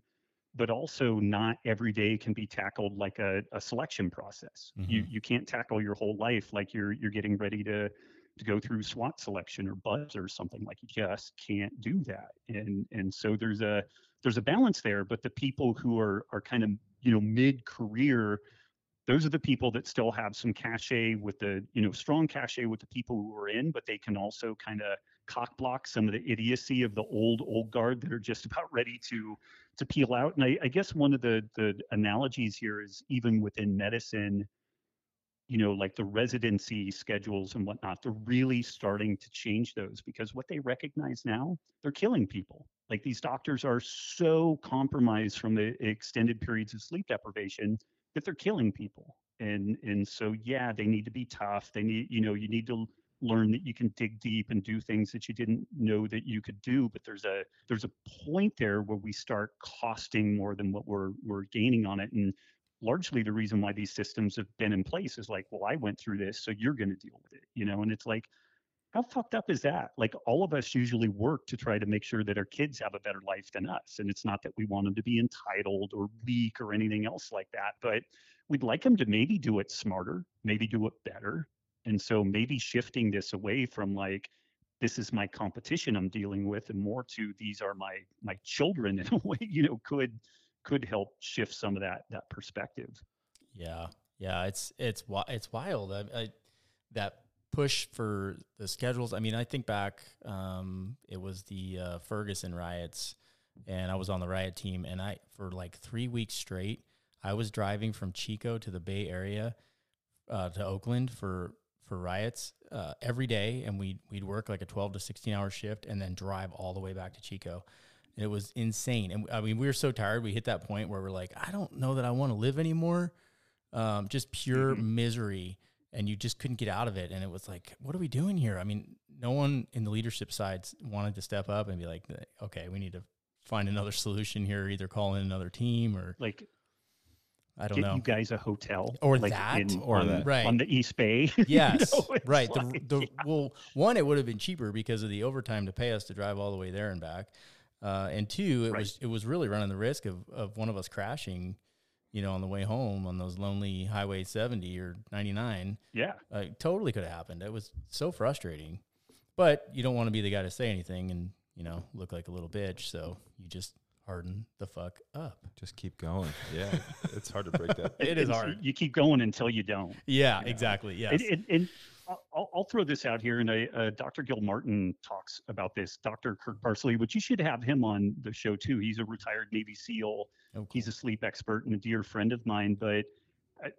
But also, not every day can be tackled like a, a selection process. You mm-hmm. you can't tackle your whole life like you're you're getting ready to to go through SWAT selection or BUD/S or something like you just can't do that. And and so there's a there's a balance there, but the people who are are kind of you know mid career, those are the people that still have some cachet with the you know strong cachet with the people who are in, but they can also kind of cock block some of the idiocy of the old old guard that are just about ready to to peel out. And I, I guess one of the the analogies here is even within medicine you know, like the residency schedules and whatnot, they're really starting to change those because what they recognize now, they're killing people. Like these doctors are so compromised from the extended periods of sleep deprivation that they're killing people. And and so yeah, they need to be tough. They need, you know, you need to learn that you can dig deep and do things that you didn't know that you could do. But there's a there's a point there where we start costing more than what we're we're gaining on it. And largely the reason why these systems have been in place is like, well, I went through this, so you're going to deal with it, you know? And it's like, how fucked up is that? Like, all of us usually work to try to make sure that our kids have a better life than us. And it's not that we want them to be entitled or weak or anything else like that, but we'd like them to maybe do it smarter, maybe do it better. And so maybe shifting this away from like, this is my competition I'm dealing with, and more to these are my my children in a way, you know, could could help shift some of that that perspective. Yeah, yeah, it's it's it's wild. I, I, that push for the schedules. I mean, I think back. Um, it was the uh, Ferguson riots, and I was on the riot team, and I for like three weeks straight, I was driving from Chico to the Bay Area, uh, to Oakland for for riots uh, every day, and we we'd work like a twelve to sixteen hour shift, and then drive all the way back to Chico. It was insane. And I mean, we were so tired. We hit that point where we're like, I don't know that I want to live anymore. Um, just pure misery. And you just couldn't get out of it. And it was like, what are we doing here? I mean, no one in the leadership sides wanted to step up and be like, okay, we need to find another solution here, either call in another team or Like I don't know. you guys a hotel Or like that, in- or on, that. Right. on the East Bay. You Yes, know, right. like- the, the, Well, one, it would have been cheaper because of the overtime to pay us to drive all the way there and back, uh, and two, it Right. was it was really running the risk of, of one of us crashing, you know, on the way home on those lonely Highway 70 or 99. yeah. Uh, totally could have happened. It was so frustrating, but you don't want to be the guy to say anything and you know look like a little bitch, so you just harden the fuck up. Just keep going. Yeah, it's hard to break that. It is hard. You keep going until you don't. Yeah, Yeah. exactly. Yes. And, and, and I'll, I'll throw this out here, and I, uh, Dr. Gilmartin talks about this. Dr. Kirk Parsley, which you should have him on the show too. He's a retired Navy SEAL. Oh, cool. He's a sleep expert and a dear friend of mine. But uh,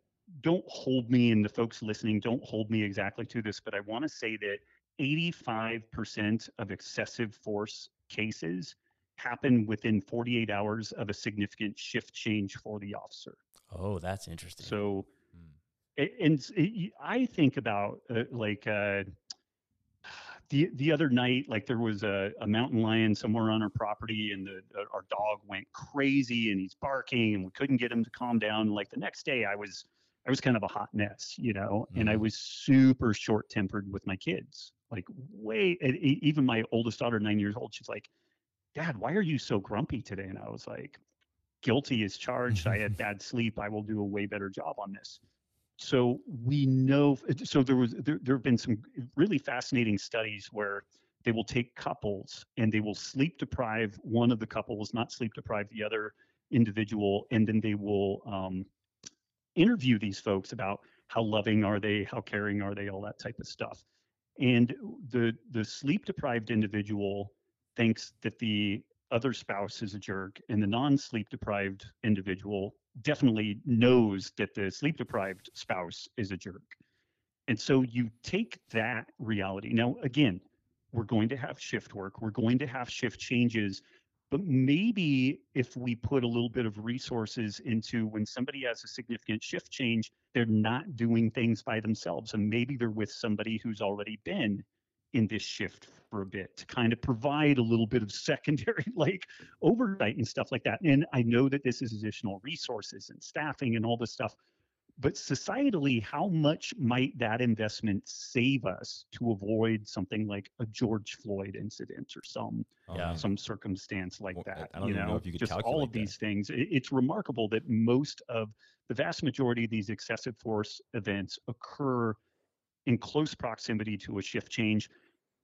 don't hold me, and the folks listening, don't hold me exactly to this. But I want to say that 85% of excessive force cases happen within 48 hours of a significant shift change for the officer. oh, that's interesting. So and s- it- y- I think about uh, like uh, the the other night, like there was a, a mountain lion somewhere on our property, and the, uh, our dog went crazy, and he's barking, and we couldn't get him to calm down. Like the next day, I was I was kind of a hot mess, you know, and I Mhm. was super short tempered with my kids, like way. Even my oldest daughter, nine years old, she's like, "Dad, why are you so grumpy today?" And I was like, "Guilty is charged. I had bad sleep. I will do a way better job on this." So we know so there was there, there have been some really fascinating studies where they will take couples and they will sleep deprive one of the couples not sleep deprive the other individual and then they will um, interview these folks about how loving are they how caring are they all that type of stuff. And the the sleep deprived individual thinks that the other spouse is a jerk and the non-sleep deprived individual definitely knows that the sleep deprived spouse is a jerk. And so you take that reality. Now, again, we're going to have shift work, we're going to have shift changes, but maybe if we put a little bit of resources into when somebody has a significant shift change, they're not doing things by themselves. And maybe they're with somebody who's already been in this shift for a bit to kind of provide a little bit of secondary like oversight and stuff like that. And I know that this is additional resources and staffing and all this stuff, but societally, how much might that investment save us to avoid something like a George Floyd incident or some Oh, Yeah. some circumstance like Well, that? I don't you know, know if you could just all of that. these things. It's remarkable that most of the vast majority of these excessive force events occur in close proximity to a shift change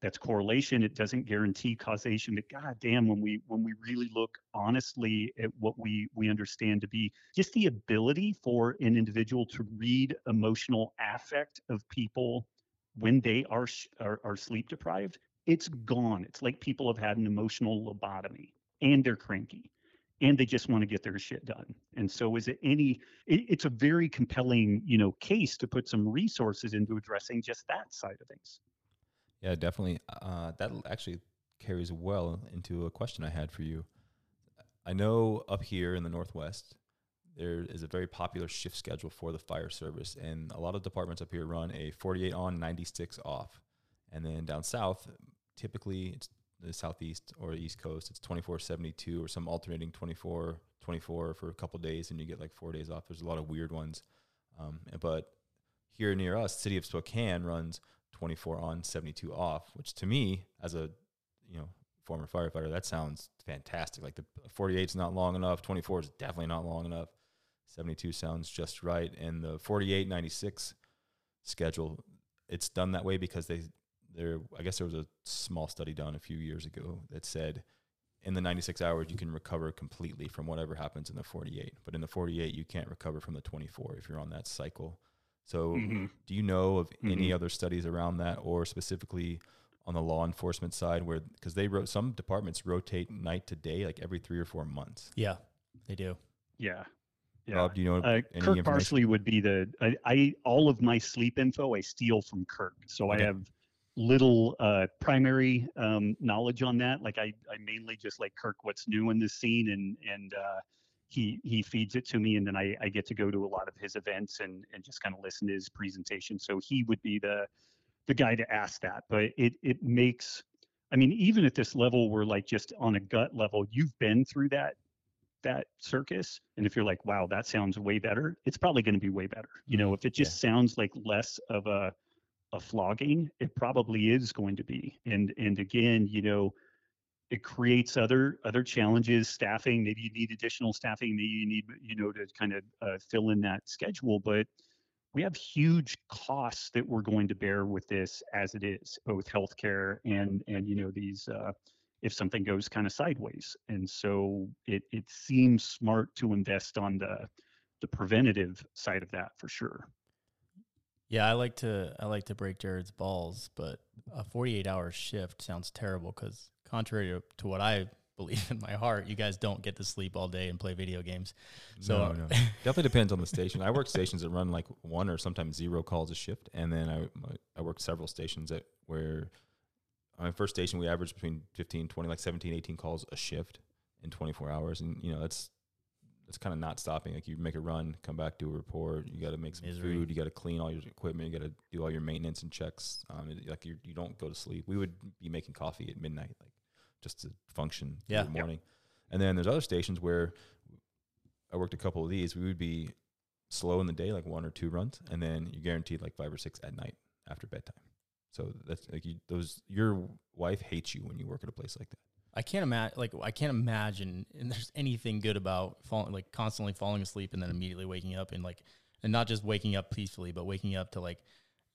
that's correlation. It doesn't guarantee causation but god damn when we when we really look honestly at what we we understand to be just the ability for an individual to read emotional affect of people when they are are, are sleep deprived it's gone. It's like people have had an emotional lobotomy and they're cranky and they just want to get their shit done and so is it any it, it's a very compelling you know case to put some resources into addressing just that side of things Yeah, definitely. Uh, that actually carries well into a question I had for you. I know up here in the Northwest, there is a very popular shift schedule for the fire service, and a lot of departments up here run a 48 on, 96 off. And then down south, typically it's the southeast or east coast, it's 24 72 or some alternating 24 24 for a couple days, and you get like four days off. There's a lot of weird ones. Um, but here near us, City of Spokane runs 24 on, 72 off, which to me, as a you know former firefighter, that sounds fantastic. Like the 48 is not long enough, 24 is definitely not long enough, 72 sounds just right, and the 48 96 schedule, it's done that way because they there. I guess there was a small study done a few years ago that said in the 96 hours you can recover completely from whatever happens in the 48 but in the 48 you can't recover from the 24 if you're on that cycle so Mhm. do you know of any Mhm. other studies around that or specifically on the law enforcement side where because they wrote some departments rotate night to day like every three or four months Yeah, they do. yeah yeah Robb do you know uh, any Kirk Parsley would be the I, I all of my sleep info I steal from Kirk, so Okay. I have little uh, primary um, knowledge on that. Like I, I mainly just like Kirk, what's new in this scene, and and uh, he he feeds it to me, and then I, I get to go to a lot of his events and and just kind of listen to his presentation. So he would be the the guy to ask that, but it it makes I mean even at this level, we're like just on a gut level. You've been through that that circus and if you're like wow that sounds way better it's probably going to be way better you know if it just sounds like less of a a flogging it probably is going to be and and again you know it creates other other challenges staffing maybe you need additional staffing maybe you need you know to kind of uh, fill in that schedule but we have huge costs that we're going to bear with this as it is both healthcare and and you know these uh, if something goes kind of sideways and so it it seems smart to invest on the the preventative side of that for sure Yeah, I like to I like to break Jared's balls, but a 48 hour shift sounds terrible because contrary to, to what I believe in my heart, you guys don't get to sleep all day and play video games. So no, no. Uh, definitely depends on the station. I work stations that run like one or sometimes zero calls a shift, and then I I worked several stations that where on my first station we averaged between 15, 20, like 17, 18 calls a shift in 24 hours, and you know that's it's kind of not stopping. Like you make a run, come back, do a report. You got to make some Misery. food. You got to clean all your equipment. You got to do all your maintenance and checks. Um, it- like you, you don't go to sleep. We would be making coffee at midnight, like just to function Yeah. in the morning. And then there's other stations where I worked a couple of these. We would be slow in the day, like one or two runs, and then you're guaranteed like five or six at night after bedtime. So that's like you, those. Your wife hates you when you work at a place like that. I can't imagine like I can't imagine and there's anything good about falling like constantly falling asleep and then immediately waking up and like and not just waking up peacefully but waking up to like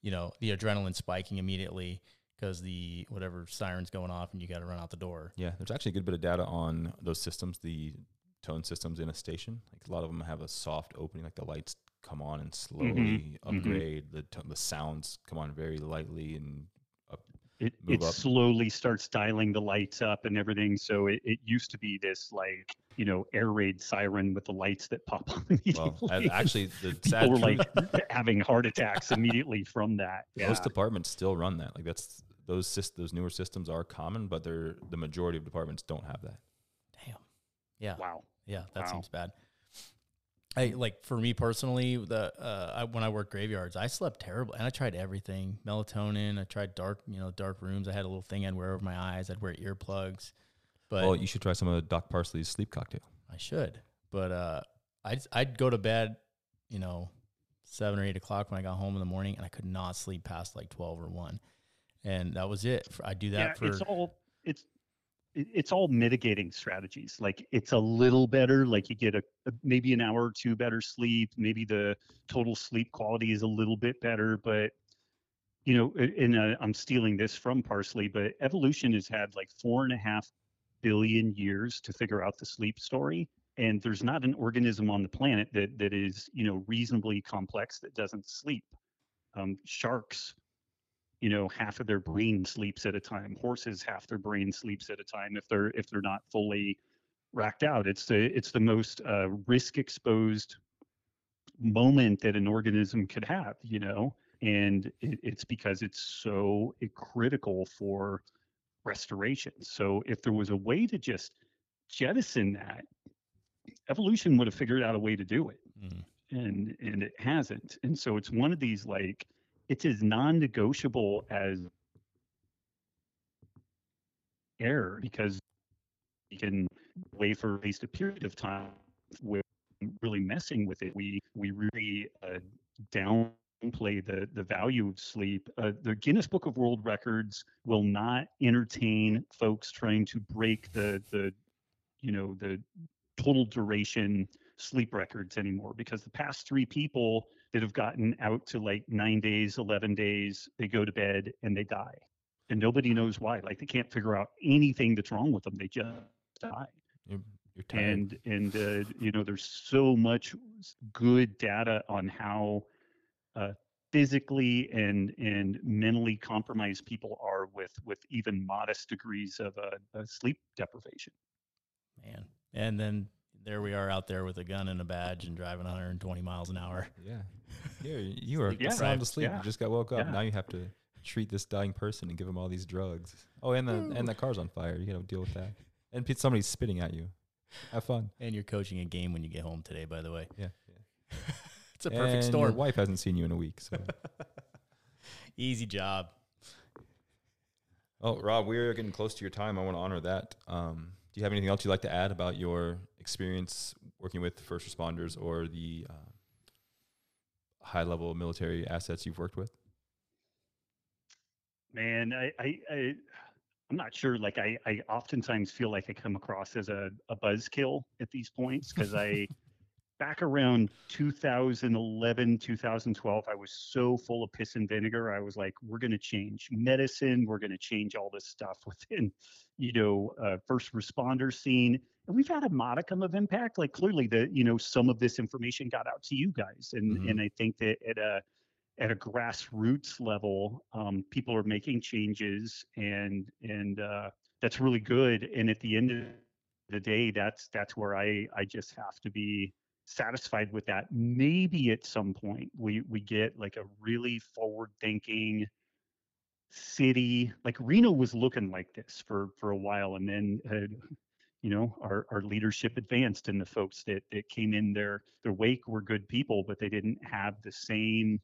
you know the adrenaline spiking immediately because the whatever sirens going off and you got to run out the door. Yeah, there's actually a good bit of data on those systems, the tone systems in a station. Like a lot of them have a soft opening, like the lights come on and slowly mhm. upgrade. The to- the sounds come on very lightly and up. It, Move it up. slowly starts dialing the lights up and everything so it, it used to be this like you know air raid siren with the lights that pop on Well, actually, the sad people were like having heart attacks immediately from that yeah most departments still run that. Like that's those sys- those newer systems are common, but they're the majority of departments don't have that. Damn. Yeah. wow Yeah, that Wow. seems bad. I like for me personally, the uh, I, when I worked graveyards, I slept terrible, and I tried everything: melatonin. I tried dark, you know, dark rooms. I had a little thing I'd wear over my eyes. I'd wear earplugs, but well, you should try some of Doc Parsley's sleep cocktail. I should. But uh, I'd I'd go to bed, you know, seven or eight o'clock when I got home in the morning, and I could not sleep past like twelve or one, and that was it. I do that yeah for it's all it's it- it's all mitigating strategies. Like it's a little better like you get a, a maybe an hour or two better sleep maybe the total sleep quality is a little bit better but you know and uh, i'm stealing this from parsley but evolution has had like four and a half billion years to figure out the sleep story and there's not an organism on the planet that that is you know reasonably complex that doesn't sleep. Um, sharks you know half of their brain sleeps at a time. Horses half their brain sleeps at a time if they're if they're not fully racked out. It's the it's the most uh, risk exposed moment that an organism could have you know? And it, it's because it's so critical for restoration. So if there was a way to just jettison that evolution would have figured out a way to do it. Mhm. and and it hasn't. And so it's one of these like it's as non-negotiable as air because you can wait for at least a period of time with really messing with it. We we really uh, downplay the the value of sleep. Uh, the guinness book of world records will not entertain folks trying to break the the you know the total duration sleep records anymore because the past three people that have gotten out to like nine days, 11 days, they go to bed and they die. And nobody knows why. Like they can't figure out anything that's wrong with them. They just die. You're, you're tired. And, and, uh, you know, there's so much good data on how uh, physically and, and mentally compromised people are with, with even modest degrees of uh, uh, sleep deprivation. man. And then there we are out there with a gun and a badge and driving 120 miles an hour. yeah, yeah, you are Yeah, sound asleep. yeah, You just got woke up. yeah. Now you have to treat this dying person and give him all these drugs. Oh, and the and the car's on fire. You got to deal with that. And somebody's spitting at you. Have fun. And you're coaching a game when you get home today, by the way. Yeah. yeah. It's a perfect And storm. Your wife hasn't seen you in a week, so. Easy job. Oh, Robb, we're getting close to your time. I want to honor that. Um, Do you have anything else you'd like to add about your experience working with first responders or the uh, high level military assets you've worked with? Man, I, I, I I'm not sure. Like I, I oftentimes feel like I come across as a, a buzzkill at these points because I back around 2011, 2012, I was so full of piss and vinegar. I was like, we're going to change medicine. We're going to change all this stuff within, you know, uh, first responder scene. And we've had a modicum of impact. Like clearly the, you know, some of this information got out to you guys. And, mm-hmm. and I think that at a, at a grassroots level, um, people are making changes and, and, uh, that's really good. And at the end of the day, that's, that's where I, I just have to be, satisfied with that. Maybe at some point we we get like a really forward thinking city like Reno was looking like this for for a while and then uh, you know our our leadership advanced and the folks that that came in their their wake were good people but they didn't have the same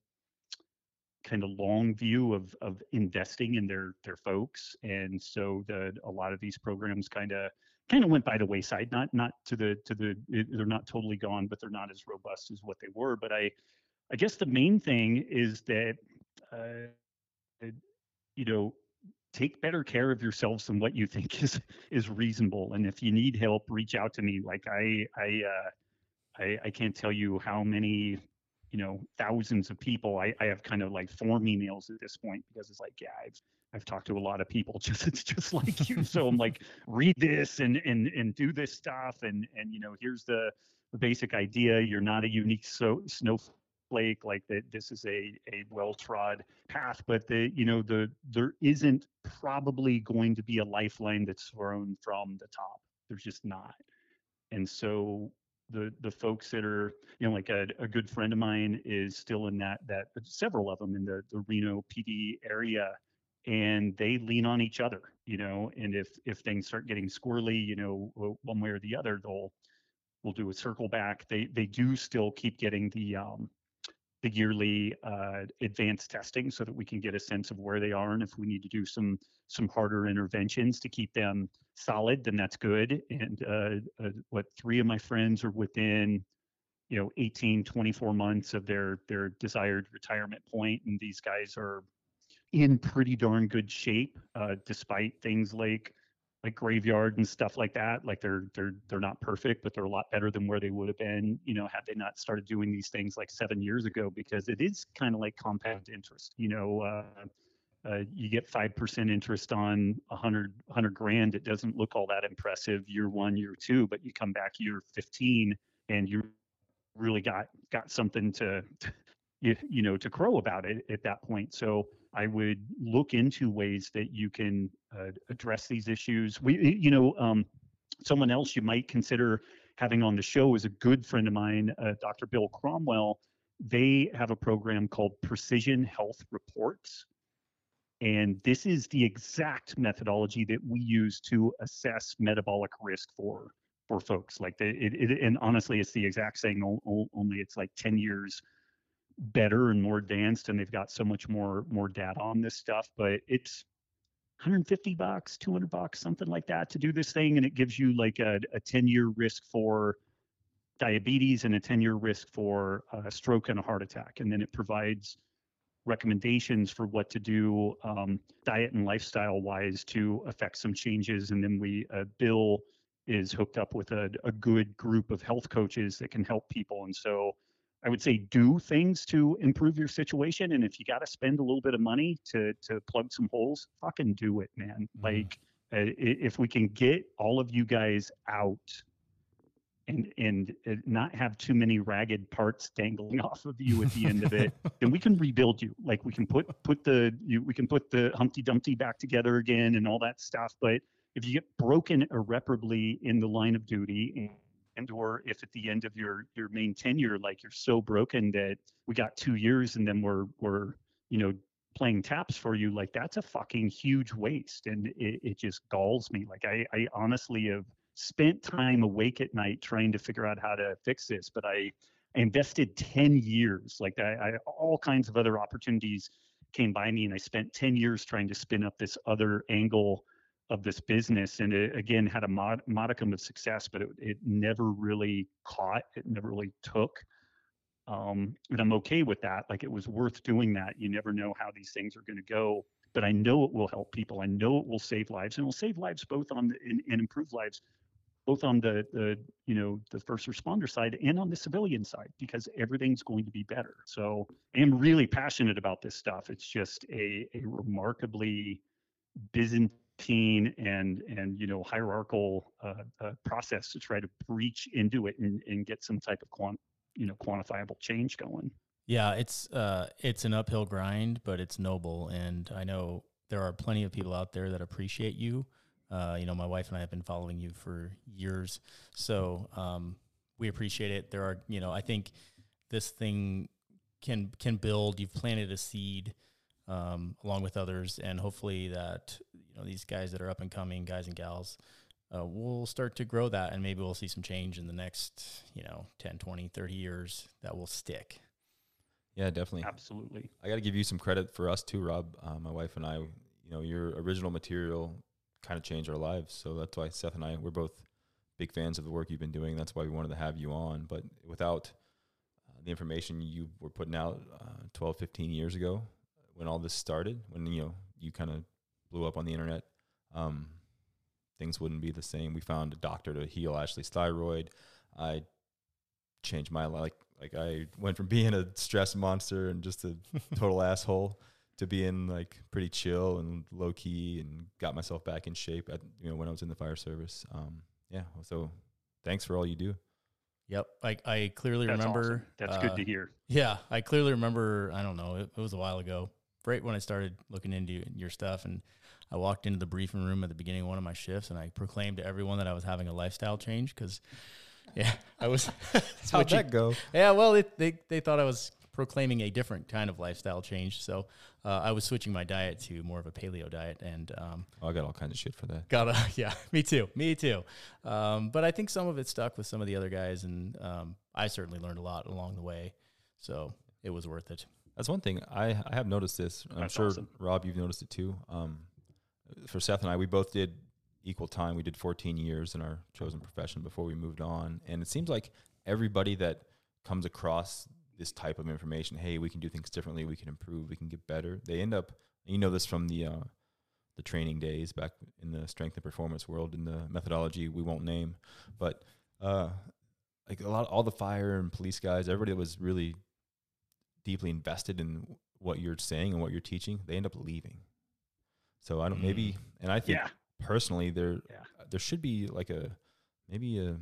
kind of long view of of investing in their their folks and so the a lot of these programs kind of kind of went by the wayside. Not not to the to the they're not totally gone, but they're not as robust as what they were. But I I guess the main thing is that uh, you know take better care of yourselves than what you think is is reasonable. And if you need help, reach out to me. Like I I uh, I, I can't tell you how many you know thousands of people I, I have kind of like form emails at this point because it's like yeah I've I've talked to a lot of people just just like you. So I'm like, read this and and and do this stuff and and you know here's the, the basic idea. You're not a unique so snowflake like that. This is a a well trod path, but the you know the there isn't probably going to be a lifeline that's thrown from the top. There's just not. And so the the folks that are you know like a, a good friend of mine is still in that that several of them in the the Reno PD area and they lean on each other, you know. And if if things start getting squirrely, you know, one way or the other, they'll we'll do a circle back. They they do still keep getting the um, the yearly uh, advanced testing so that we can get a sense of where they are and if we need to do some some harder interventions to keep them solid then that's good and uh, uh, what three of my friends are within you know 18 24 months of their their desired retirement point and these guys are in pretty darn good shape, uh, despite things like like graveyard and stuff like that. Like they're they're they're not perfect, but they're a lot better than where they would have been, you know, had they not started doing these things like seven years ago. Because it is kind of like compound interest. You know, uh, uh, you get five percent interest on a hundred hundred grand. It doesn't look all that impressive year one, year two, but you come back year fifteen and you really got got something to, you, you know to crow about it at that point. So I would look into ways that you can uh, address these issues. We, you know, um, someone else you might consider having on the show is a good friend of mine, uh, Dr. Bill Cromwell. They have a program called Precision Health Reports. And this is the exact methodology that we use to assess metabolic risk for for folks. Like the, it, it, and honestly, it's the exact same. Only it's like 10 years better and more advanced and they've got so much more more data on this stuff but it's 150 bucks 200 bucks something like that to do this thing and it gives you like a, a 10 year risk for diabetes and a 10 year risk for a stroke and a heart attack and then it provides recommendations for what to do um, diet and lifestyle wise to affect some changes and then we uh, bill is hooked up with a, a good group of health coaches that can help people and so I would say do things to improve your situation. And if you got to spend a little bit of money to to plug some holes, fucking do it, man. Mm-hmm. Like uh, if we can get all of you guys out and and uh, not have too many ragged parts dangling off of you at the end of it, then we can rebuild you. Like we can put put the you, we can put the Humpty Dumpty back together again and all that stuff. But if you get broken irreparably in the line of duty and or if at the end of your your main tenure like you're so broken that we got two years and then we're we're you know playing taps for you like that's a fucking huge waste. And it, it just galls me. Like I, I honestly have spent time awake at night trying to figure out how to fix this but i, invested 10 years. Like I, I all kinds of other opportunities came by me and i spent 10 years trying to spin up this other angle of this business, and it again had a mod, modicum of success, but it, it never really caught. It never really took. Um, and I'm okay with that. Like it was worth doing that. You never know how these things are going to go, but I know it will help people. I know it will save lives, and it will save lives both on the, and, and improve lives both on the the you know the first responder side and on the civilian side because everything's going to be better. So I am really passionate about this stuff. It's just a a remarkably Byzantine and and you know hierarchical uh, uh, process to try to breach into it and, and get some type of quant you know quantifiable change going. Yeah, it's uh it's an uphill grind, but it's noble, and I know there are plenty of people out there that appreciate you uh, you know, my wife and I have been following you for years, so um, we appreciate it. There are, you know, I think this thing can can build. You've planted a seed um, along with others, and hopefully that know these guys that are up and coming, guys and gals, uh, will start to grow that, and maybe we'll see some change in the next, you know, 10, 20, 30 years that will stick. Yeah, definitely. Absolutely. I got to give you some credit for us too, Robb. Uh, my wife and I, you know, your original material kind of change our lives. So that's why Seth and I we're both big fans of the work you've been doing. That's why we wanted to have you on. But without uh, the information you were putting out uh, 12, 15 years ago, when all this started, when you know you kind of blew up on the internet, um, things wouldn't be the same. We found a doctor to heal Ashley's thyroid. I changed my life. Like, like I went from being a stress monster and just a total asshole to being like pretty chill and low key and got myself back in shape at you know when I was in the fire service. Um, yeah, so thanks for all you do. Yep, I I clearly That's remember. awesome. That's uh, good to hear. Yeah, I clearly remember. I don't know. It, it was a while ago, right when I started looking into your stuff, and I walked into the briefing room at the beginning of one of my shifts, and I proclaimed to everyone that I was having a lifestyle change because, yeah, I was. How'd that go? Yeah, well, it, they they thought I was proclaiming a different kind of lifestyle change, so uh, I was switching my diet to more of a paleo diet, and um, Oh, I got all kinds of shit for that. Got a yeah, me too, me too. Um, but I think some of it stuck with some of the other guys, and um, I certainly learned a lot along the way. So it was worth it. That's one thing I I have noticed this. I'm That's sure awesome. Robb, you've noticed it too. Um, for Seth and I, we both did equal time. We did 14 years in our chosen profession before we moved on, and it seems like everybody that comes across this type of information, hey, we can do things differently, we can improve, we can get better. They end up, you know, this from the uh, the training days back in the strength and performance world in the methodology we won't name, but uh, like a lot, all the fire and police guys, everybody that was really deeply invested in what you're saying and what you're teaching, they end up leaving. So I don't maybe, mm. and I think Yeah. personally there Yeah. there should be like a maybe a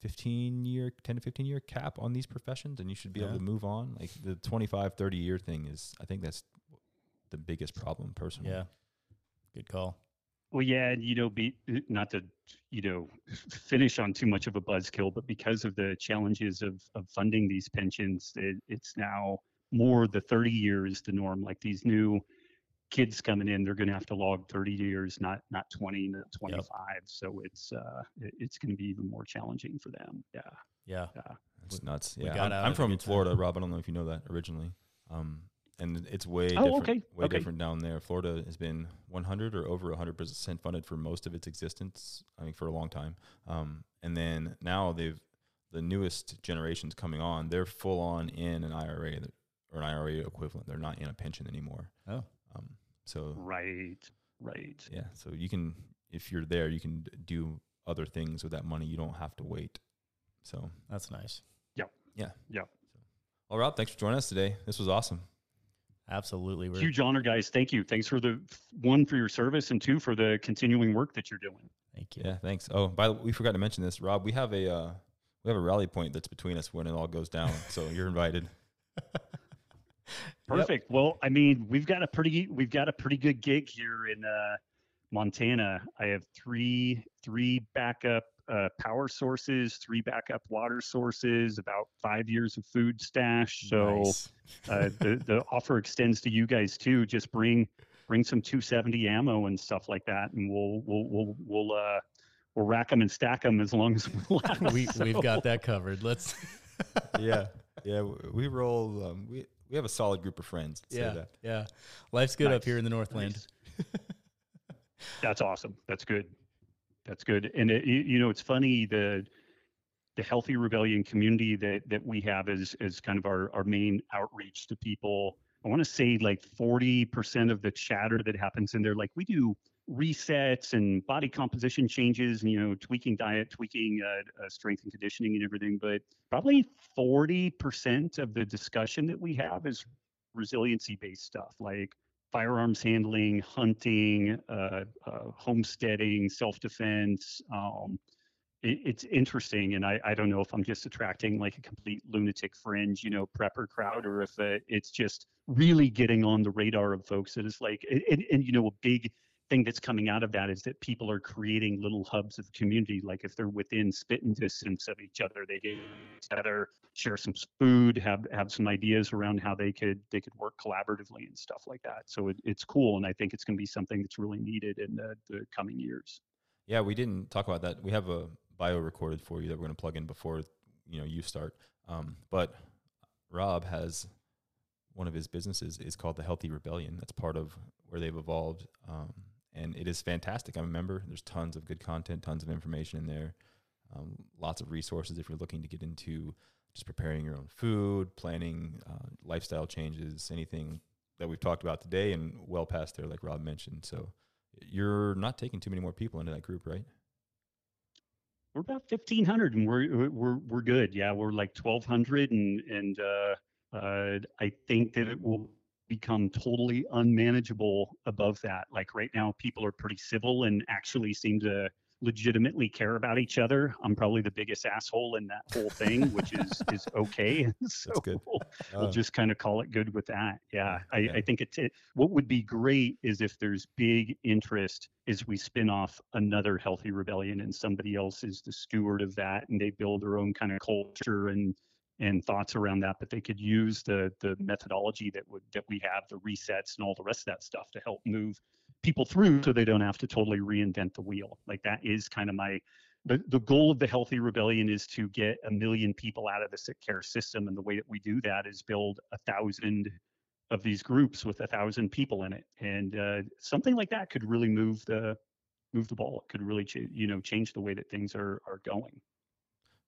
15 year 10 to 15 year cap on these professions and you should be Yeah. able to move on like the 25 30 year thing is i think that's the biggest problem personally Yeah, good call. Well, yeah, and you know, be not to you know finish on too much of a buzzkill, but because of the challenges of of funding these pensions, it, it's now more the 30 years the norm. Like these new kids coming in, they're going to have to log 30 years, not not 20, not 25. So it's uh, it- it's going to be even more challenging for them. Yeah, Yeah, yeah. it's nuts we yeah got I'm, I'm from good time. florida robb i don't know if you know that originally um and it's way Oh, different okay, way okay. different down there florida has been 100 or over 100% funded for most of its existence i mean for a long time um and then now they've the newest generations coming on they're full on in an ira that- or an ira equivalent they're not in a pension anymore Oh. um so Right, right. yeah so you can if you're there you can do other things with that money you don't have to wait so that's nice. yeah Yep. well robb thanks for joining us today this was awesome Absolutely, we're, Huge honor, guys. Thank you. Thanks for the one for your service and two for the continuing work that you're doing. Thank you. yeah thanks oh by the way, we forgot to mention this robb we have a uh we have a rally point that's between us when it all goes down so you're invited Perfect. Well, I mean, we've got a pretty we've got a pretty good gig here in uh, Montana. I have three three backup uh, power sources, three backup water sources, about five years of food stash. So Nice. uh, the the offer extends to you guys too. Just bring bring some 270 ammo and stuff like that, and we'll we'll we'll we'll uh, we'll rack them and stack them as long as we last. we So- we've got that covered. Let's yeah yeah we roll um, we we have a solid group of friends let's say yeah that yeah. Life's good up here in the Northland. Nice. That's awesome. That's good. That's good. And it, you you know, it's funny the the healthy rebellion community that that we have is is kind of our our main outreach to people. I want to say like 40% of the chatter that happens in there, like we do resets and body composition changes, and, you know, tweaking diet, tweaking uh, uh, strength and conditioning and everything. But probably 40% of the discussion that we have is resiliency based stuff like firearms handling, hunting, uh, uh, homesteading, self defense. Um, it, it's interesting, and I, I don't know if I'm just attracting like a complete lunatic fringe, you know, prepper crowd, or if uh, it's just really getting on the radar of folks that is like, and, and you know, a big thing that's coming out of that is that people are creating little hubs of community. Like if they're within spitting distance of each other, they get together, share some food, have have some ideas around how they could they could work collaboratively and stuff like that. So it, it's cool, and I think it's going to be something that's really needed in the, the coming years. Yeah, we didn't talk about that. We have a bio recorded for you that we're going to plug in before you know you start. Um, but Robb has one of his businesses is called the Healthy Rebellion. That's part of where they've evolved. Um, and it is fantastic. I'm a member. There's tons of good content, tons of information in there, um, lots of resources if you're looking to get into just preparing your own food, planning uh, lifestyle changes, anything that we've talked about today, and well past there, like Robb mentioned. So you're not taking too many more people into that group, right? We're about 1,500, and we're we're we're good. Yeah, we're like 1,200, and and uh, uh, I think that it will become totally unmanageable above that. Like right now, people are pretty civil and actually seem to legitimately care about each other. I'm probably the biggest asshole in that whole thing, which is is okay. so. We'll, Uh, just kind of call it good with that. Yeah, I, Yeah. I think it's it, what would be great is if there's big interest is we spin off another healthy rebellion and somebody else is the steward of that and they build their own kind of culture and and thoughts around that but they could use the the methodology that would that we have the resets and all the rest of that stuff to help move people through so they don't have to totally reinvent the wheel. Like that is kind of my the, the goal of the healthy rebellion is to get a million people out of the sick care system and the way that we do that is build a thousand of these groups with a thousand people in it. And uh, something like that could really move the move the ball. It could really ch- you know change the way that things are are going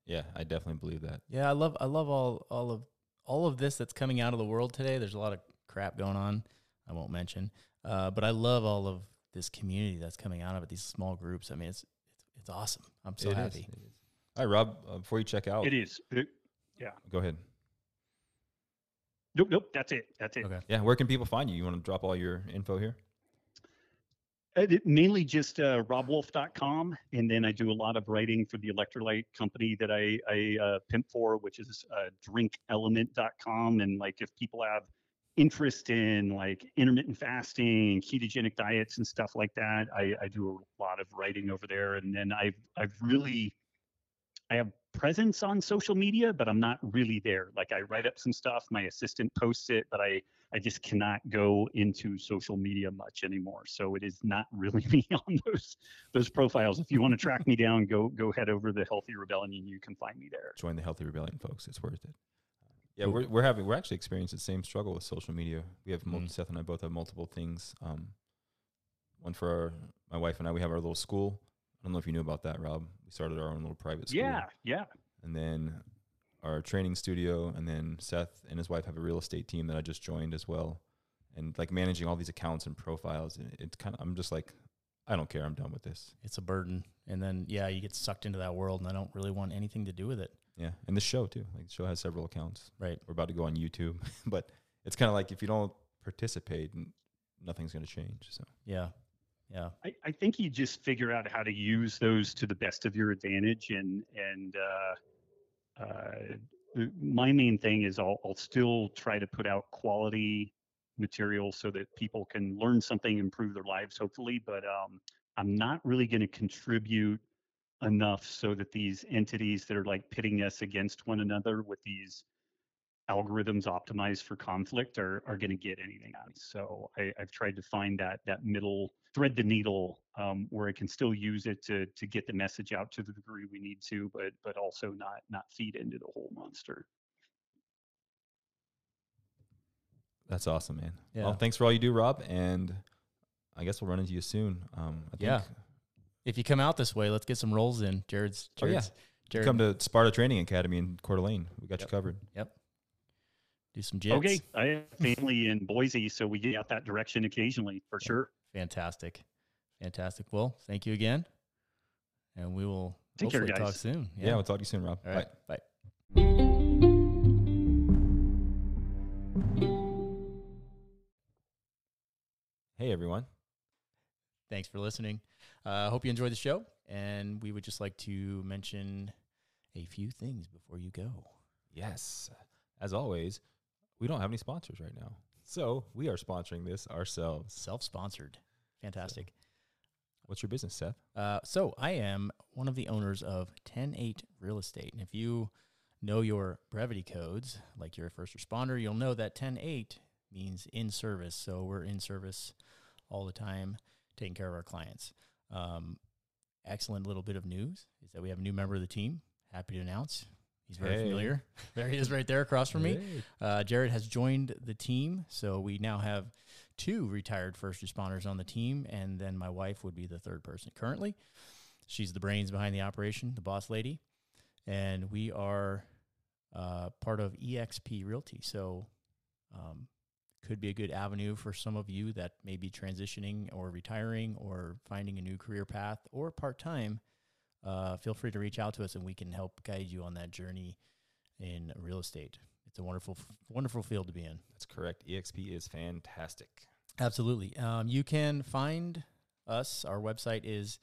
yeah, I definitely believe that. Yeah, I love I love all all of all of this that's coming out of the world today. There's a lot of crap going on. I won't mention, uh, but I love all of this community that's coming out of it. These small groups. I mean, it's it's, it's awesome. I'm so It is, happy. it is. All right, Robb. Uh, before you check out, it is It- go ahead. nope nope that's it that's it Okay. Yeah, where can people find you? You want to drop all your info here? Uh, mainly just uh, robbwolf.com and then i do a lot of writing for the electrolyte company that i, I uh, pimp for which is uh, drinklmnt.com and like if people have interest in like intermittent fasting ketogenic diets and stuff like that i, I do a lot of writing over there and then i've i've really i have presence on social media but i'm not really there. Like i write up some stuff my assistant posts it but i I just cannot go into social media much anymore. So it is not really me on those those profiles. If you want to track me down, go go head over to the Healthy Rebellion. And you can find me there. Join the Healthy Rebellion, folks. It's worth it. Yeah, we're we're having we're actually experiencing the same struggle with social media. We have mul- Mm. Seth and I both have multiple things. Um, one for our, my wife and I. We have our little school. I don't know if you knew about that, Robb. We started our own little private school. Yeah, yeah. and then our training studio, and then Seth and his wife have a real estate team that I just joined as well, and like managing all these accounts and profiles. And it's kind of I'm just like, I don't care. I'm done with this. It's a burden, and then yeah, you get sucked into that world, and I don't really want anything to do with it. Yeah, and the show too. Like the show has several accounts. Right. We're about to go on YouTube, but it's kind of like if you don't participate, n- nothing's going to change. So Yeah, yeah. I, I think you just figure out how to use those to the best of your advantage and and uh, my main thing is I'll, I'll still try to put out quality material so that people can learn something, improve their lives, hopefully. But um, I'm not really going to contribute enough so that these entities that are like pitting us against one another with these algorithms optimized for conflict are, are going to get anything out. So I, I've tried to find that that middle thread the needle um, where I can still use it to to get the message out to the degree we need to, but but also not not feed into the whole monster. that's awesome, man. Yeah. Well, thanks for all you do, Robb. And I guess we'll run into you soon. Um, I Yeah. think If you come out this way, let's get some rolls in. Jared's, Oh, yeah. Jared, come to Sparta Training Academy in Coeur d'Alene. We got Yep. you covered. Do some jits. Okay, I have family in Boise, so we get out that direction occasionally for sure. Fantastic. Fantastic. Well, thank you again. And we will Take care, hopefully talk soon. Yeah, we'll talk to you soon, Robb. All Bye. Bye. Hey, everyone. Thanks for listening. I uh, hope you enjoyed the show. And we would just like to mention a few things before you go. Yes. As always, we don't have any sponsors right now. So we are sponsoring this ourselves. Self sponsored. Fantastic. What's your business, Seth? Uh, so I am one of the owners of 108 Real Estate. And if you know your brevity codes, like you're a first responder, you'll know that 108 means in service. So we're in service all the time, taking care of our clients. Um, excellent little bit of news is that we have a new member of the team. Happy to announce. He's very Hey. familiar. There he is right there across from me. Uh, Jared has joined the team, so we now have two retired first responders on the team, and then my wife would be the third person currently. She's the brains behind the operation, the boss lady, and we are uh, part of EXP Realty. So, um, could be a good avenue for some of you that may be transitioning or retiring or finding a new career path or part time. Uh, feel free to reach out to us, and we can help guide you on that journey in real estate. It's a wonderful, wonderful field to be in. That's correct. EXP is fantastic. Absolutely. Um, you can find us. Our website is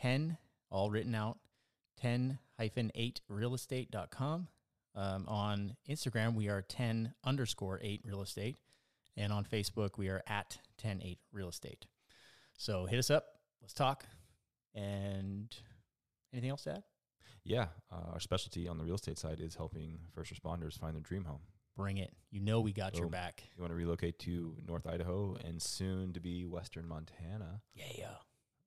10, all written out, 10 hyphen 8 realestate.com. Um, on Instagram, we are 10 underscore 8 real estate. And on Facebook, we are at 10 8 real estate. So hit us up. Let's talk. And anything else to add? Yeah. Uh, our specialty on the real estate side is helping first responders find their dream home. Bring it. You know we got your back. You want to relocate to North Idaho and soon to be Western Montana, Yeah.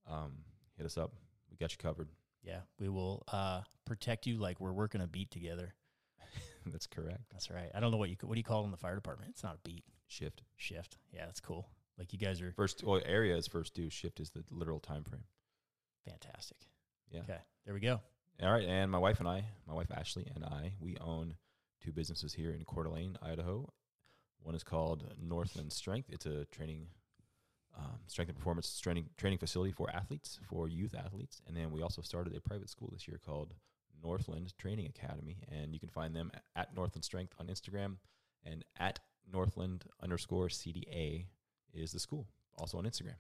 um, hit us up. We got you covered. Yeah. We will uh, protect you like we're working a beat together. That's correct. That's right. I don't know what you what do you call it in the fire department. It's not a beat Shift. shift. Yeah, that's cool. Like you guys are First, well, area is first due. Shift is the literal time frame. fantastic. Yeah. Okay, there we go. All right. And my wife and I, my wife Ashley and I, we own two businesses here in Coeur d'Alene, Idaho. One is called Northland Strength. It's a training, um, strength and performance training training facility for athletes, for youth athletes. And then we also started a private school this year called Northland Training Academy. And you can find them at Northland Strength on Instagram and at Northland underscore CDA is the school, also on Instagram.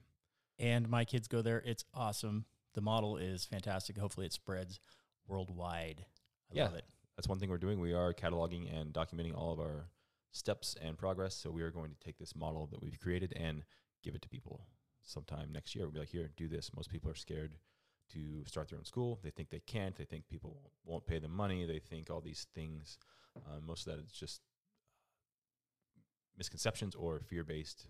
And my kids go there. It's awesome. The model is fantastic. Hopefully, it spreads worldwide. I Yeah. love it. that's one thing we're doing. We are cataloging and documenting all of our steps and progress. So we are going to take this model that we've created and give it to people sometime next year. We'll be like, here, do this. Most people are scared to start their own school. They think they can't. They think people won't pay them money. They think all these things. Uh, most of that is just misconceptions or fear-based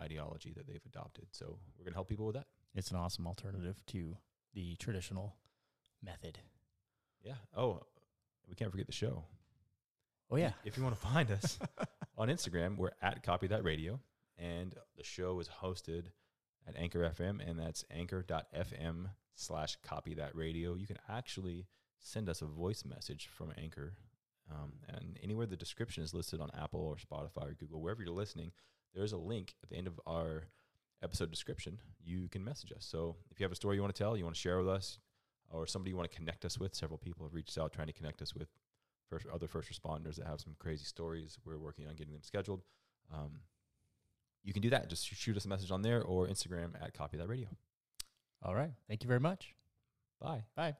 ideology that they've adopted. So we're going to help people with that. It's an awesome alternative to the traditional method. Yeah. Oh, we can't forget the show. Oh yeah, If you want to find us on Instagram, we're at Copy That Radio, and the show is hosted at Anchor FM, and that's anchor.fm slash Copy That Radio. You can actually send us a voice message from Anchor, um, and anywhere the description is listed on Apple or Spotify or Google, wherever you're listening, there's a link at the end of our episode description. You can message us. So if you have a story you want to tell, you want to share with us, or somebody you want to connect us with, several people have reached out trying to connect us with first other first responders that have some crazy stories. We're working on getting them scheduled. Um, you can do that. Just shoot us a message on there or Instagram at Copy That Radio. all right. Thank you very much. Bye. Bye.